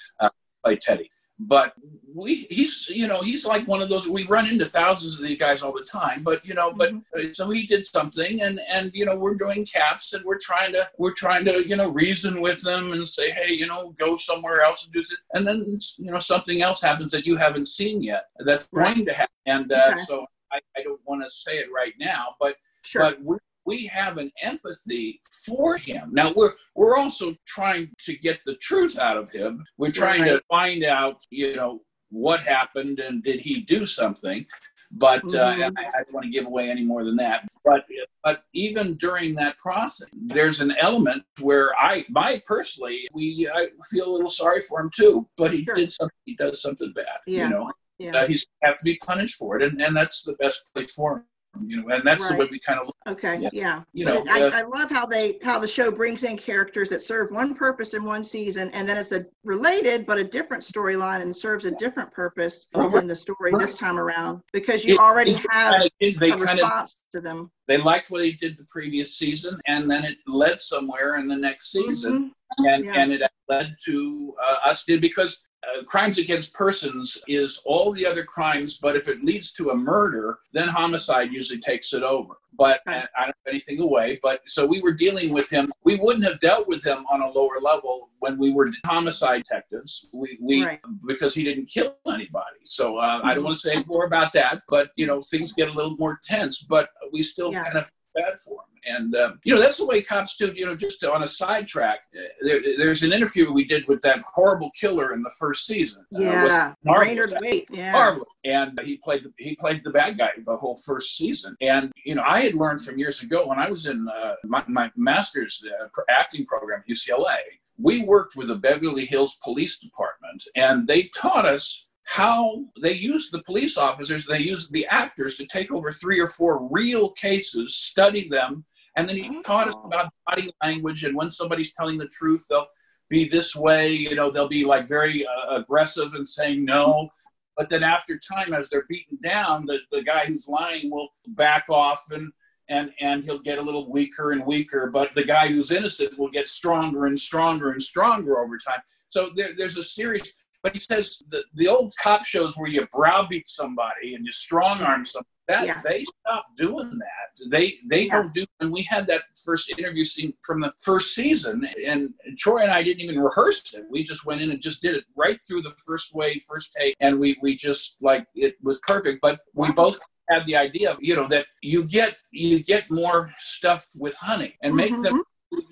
play Teddy. But we, he's, you know, he's like one of those. We run into thousands of these guys all the time. But you know, but uh, so he did something, and and you know, we're doing CAPS, and we're trying to we're trying to you know reason with them and say, hey, you know, go somewhere else and do it. And then you know something else happens that you haven't seen yet. That's Right. going to happen. And uh, Okay. so I, I don't want to say it right now, but sure. but we, we have an empathy for him. Now we're we're also trying to get the truth out of him. We're trying to find out, you know, what happened and did he do something. But uh, Mhm. I, I don't want to give away any more than that. But but even during that process, there's an element where I, my personally, we I feel a little sorry for him too. But he Sure. did something. He does something bad. Yeah. You know, yeah. uh, he's have to be punished for it, and, and that's the best place for him. You know, and that's the way we kind of look. Okay, Yeah. yeah. You know, I, uh, I love how they how the show brings in characters that serve one purpose in one season, and then it's a related but a different storyline and serves a different purpose Well, in the story this time around because you It- already it have kinda did- they a kind of response to them. they liked what he did the previous season, and then it led somewhere in the next season, Mhm. and yeah. and it led to uh, us did because uh, crimes against persons is all the other crimes, but if it leads to a murder, then homicide usually takes it over. But I don't have anything away. But so we were dealing with him. We wouldn't have dealt with him on a lower level when we were homicide detectives. We we Right. because he didn't kill anybody. So uh, I don't want to say more about that. But you know things get a little more tense. But we still Yeah. kind of bad for him. And um, you know that's the way cops do. You know, just on a sidetrack, uh, there, there's an interview we did with that horrible killer in the first season. Uh, Yeah. Raynard Waits. Yeah, Marvelous. And he played he played the bad guy the whole first season. And you know, I had learned from years ago when I was in uh, my, my master's uh, acting program at UCLA. We worked with the Beverly Hills Police Department, and they taught us how they used the police officers, they used the actors to take over three or four real cases, study them, and then he taught us Oh. about body language and when somebody's telling the truth, they'll be this way, you know, they'll be like very uh, aggressive and saying no. But then after time, as they're beaten down, the, the guy who's lying will back off and and and he'll get a little weaker and weaker. But the guy who's innocent will get stronger and stronger and stronger over time. So there, there's a series. But he says the, the old cop shows where you browbeat somebody and you strong arm somebody. That Yeah. they stopped doing that. They they Yeah. don't do. And we had that first interview scene from the first season, and Troy and I didn't even rehearse it. We just went in and just did it right through the first way, first take, and we we just like it was perfect. But we both had the idea, of, you know, that you get you get more stuff with honey and make them mm-hmm.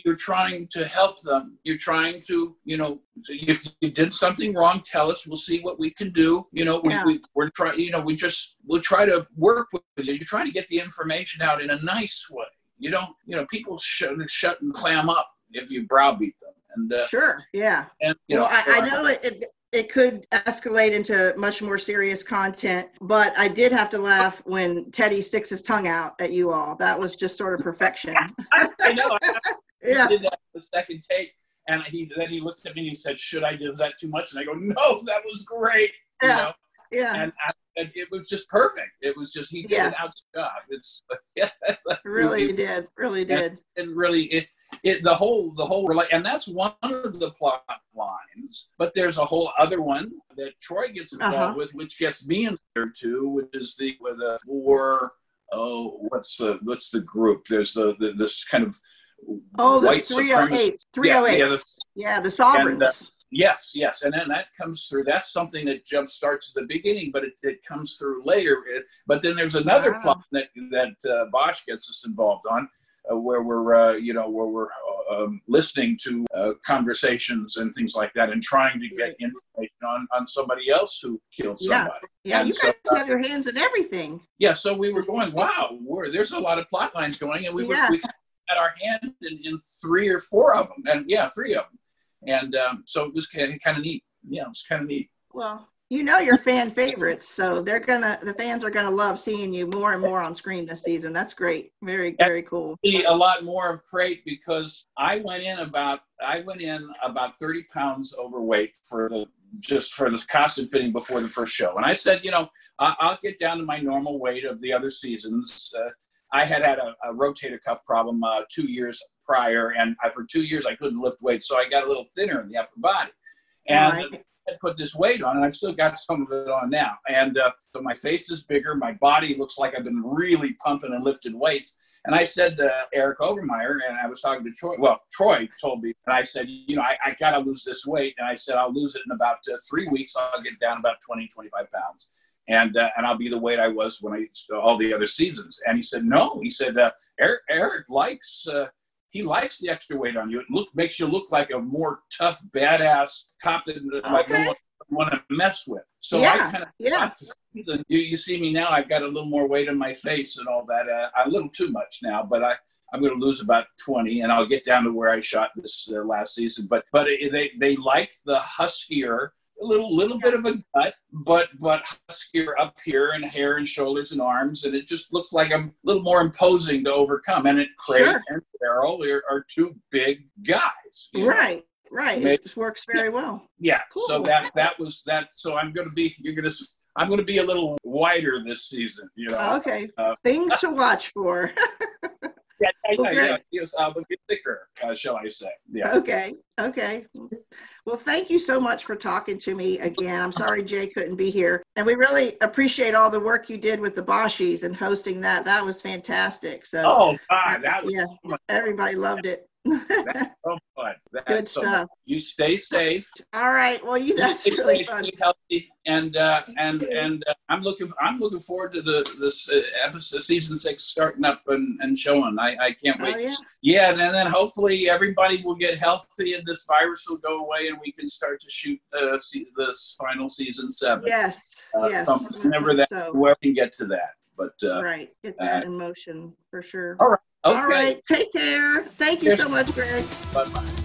You're trying to help them you're trying to you know if you did something wrong tell us we'll see what we can do you know we, Yeah. we, we're trying you know we just we'll try to work with you you're trying to get the information out in a nice way you don't you know people shut, shut and clam up if you browbeat them and uh, Sure. Yeah. and you well, know I, I know it, it it could escalate into much more serious content, but I did have to laugh when Teddy sticks his tongue out at you all. That was just sort of perfection. I know I, yeah. did that the second take and he then he looked at me and he said should i do that too much and i go no that was great you Yeah. know Yeah. and, I, and it was just perfect. It was just he did Yeah. an out job. It's yeah, really did. Really did. and really it, it the whole the whole and that's one of the plot lines. But there's a whole other one that Troy gets involved Uh-huh. with, which gets me in there too, which is the with the four oh what's the what's the group? There's the, the this kind of Oh, the white 308, 308. Yeah, Yeah, yeah, the- the, sovereigns. Yes, yes, and then that comes through. That's something that jump starts at the beginning, but it, it comes through later. It, but then there's another Wow. plot that that uh, Bosch gets us involved on. uh, where we're uh, you know where we're uh, um, listening to uh, conversations and things like that and trying to get information on on somebody else who killed somebody. Yeah, And you so, guys have your hands in everything. yeah, so we were going, wow, we're, there's a lot of plot lines going, and we were Yeah. we had our hand in, in three or four of them, and yeah, three of them, and um, so it was kind of, kind of neat. Yeah, it was kind of neat. Well, you know your fan favorites, so they're gonna the fans are gonna love seeing you more and more on screen this season. That's great. Very, very cool. See a lot more of Crate because I went in about I went in about 30 pounds overweight for the just for the costume fitting before the first show, and I said, you know, I'll get down to my normal weight of the other seasons. Uh, I had had a, a rotator cuff problem uh, two years prior, and I, for two years I couldn't lift weights, so I got a little thinner in the upper body, and. Right. I put this weight on, and I've still got some of it on now. And uh, so my face is bigger, my body looks like I've been really pumping and lifting weights. And I said to Eric Overmyer, and I was talking to Troy. Well, Troy told me, and I said, you know, I, I got to lose this weight. And I said, I'll lose it in about uh, three weeks. I'll get down about 20, 25 pounds. And, uh, and I'll be the weight I was when I all the other seasons. And he said, no. He said, uh, Eric, Eric likes uh, he likes the extra weight on you. It look makes you look like a more tough, badass cop that like no Okay. one want to mess with. So I kind of yeah. thought to season, you you see me now. I've got a little more weight on my face and all that. Uh, a little too much now, but I. I'm going to lose about 20, and I'll get down to where I shot this uh, last season. But but it, they they like the huskier, a little little bit of a gut, but but huskier up here and hair and shoulders and arms, and it just looks like I'm a little more imposing to overcome. And it Crate Sure. and Carol are, are two big guys, you know? Right, right. Maybe- It just works very well. Yeah. So that that was that. So I'm going to be. You're going to. I'm going to be a little wider this season. You know. Okay. Uh, Things to watch for. Yeah, yeah, Well, yeah, yeah. Yes, I'll be thicker, uh, shall I say? Yeah. Okay, okay. Well, thank you so much for talking to me again. I'm sorry Jay couldn't be here. And we really appreciate all the work you did with the Boschies and hosting that. That was fantastic. So, Oh God, that was yeah, everybody loved it. so fun. That's Good so stuff. You stay safe. All right. Well, you You that's stay really safe, fun. stay healthy, and uh, and and uh, I'm looking I'm looking forward to the this uh, episode season six starting up and, and showing. I, I can't wait. Oh, yeah. Yeah, and then hopefully everybody will get healthy and this virus will go away and we can start to shoot uh, se- this final season seven. Yes, Uh, yes. whenever that so. where we can get to that. But uh, Right. Get that in motion for sure. all right. All okay, right. Take care. Thank you so much, Greg. bye bye.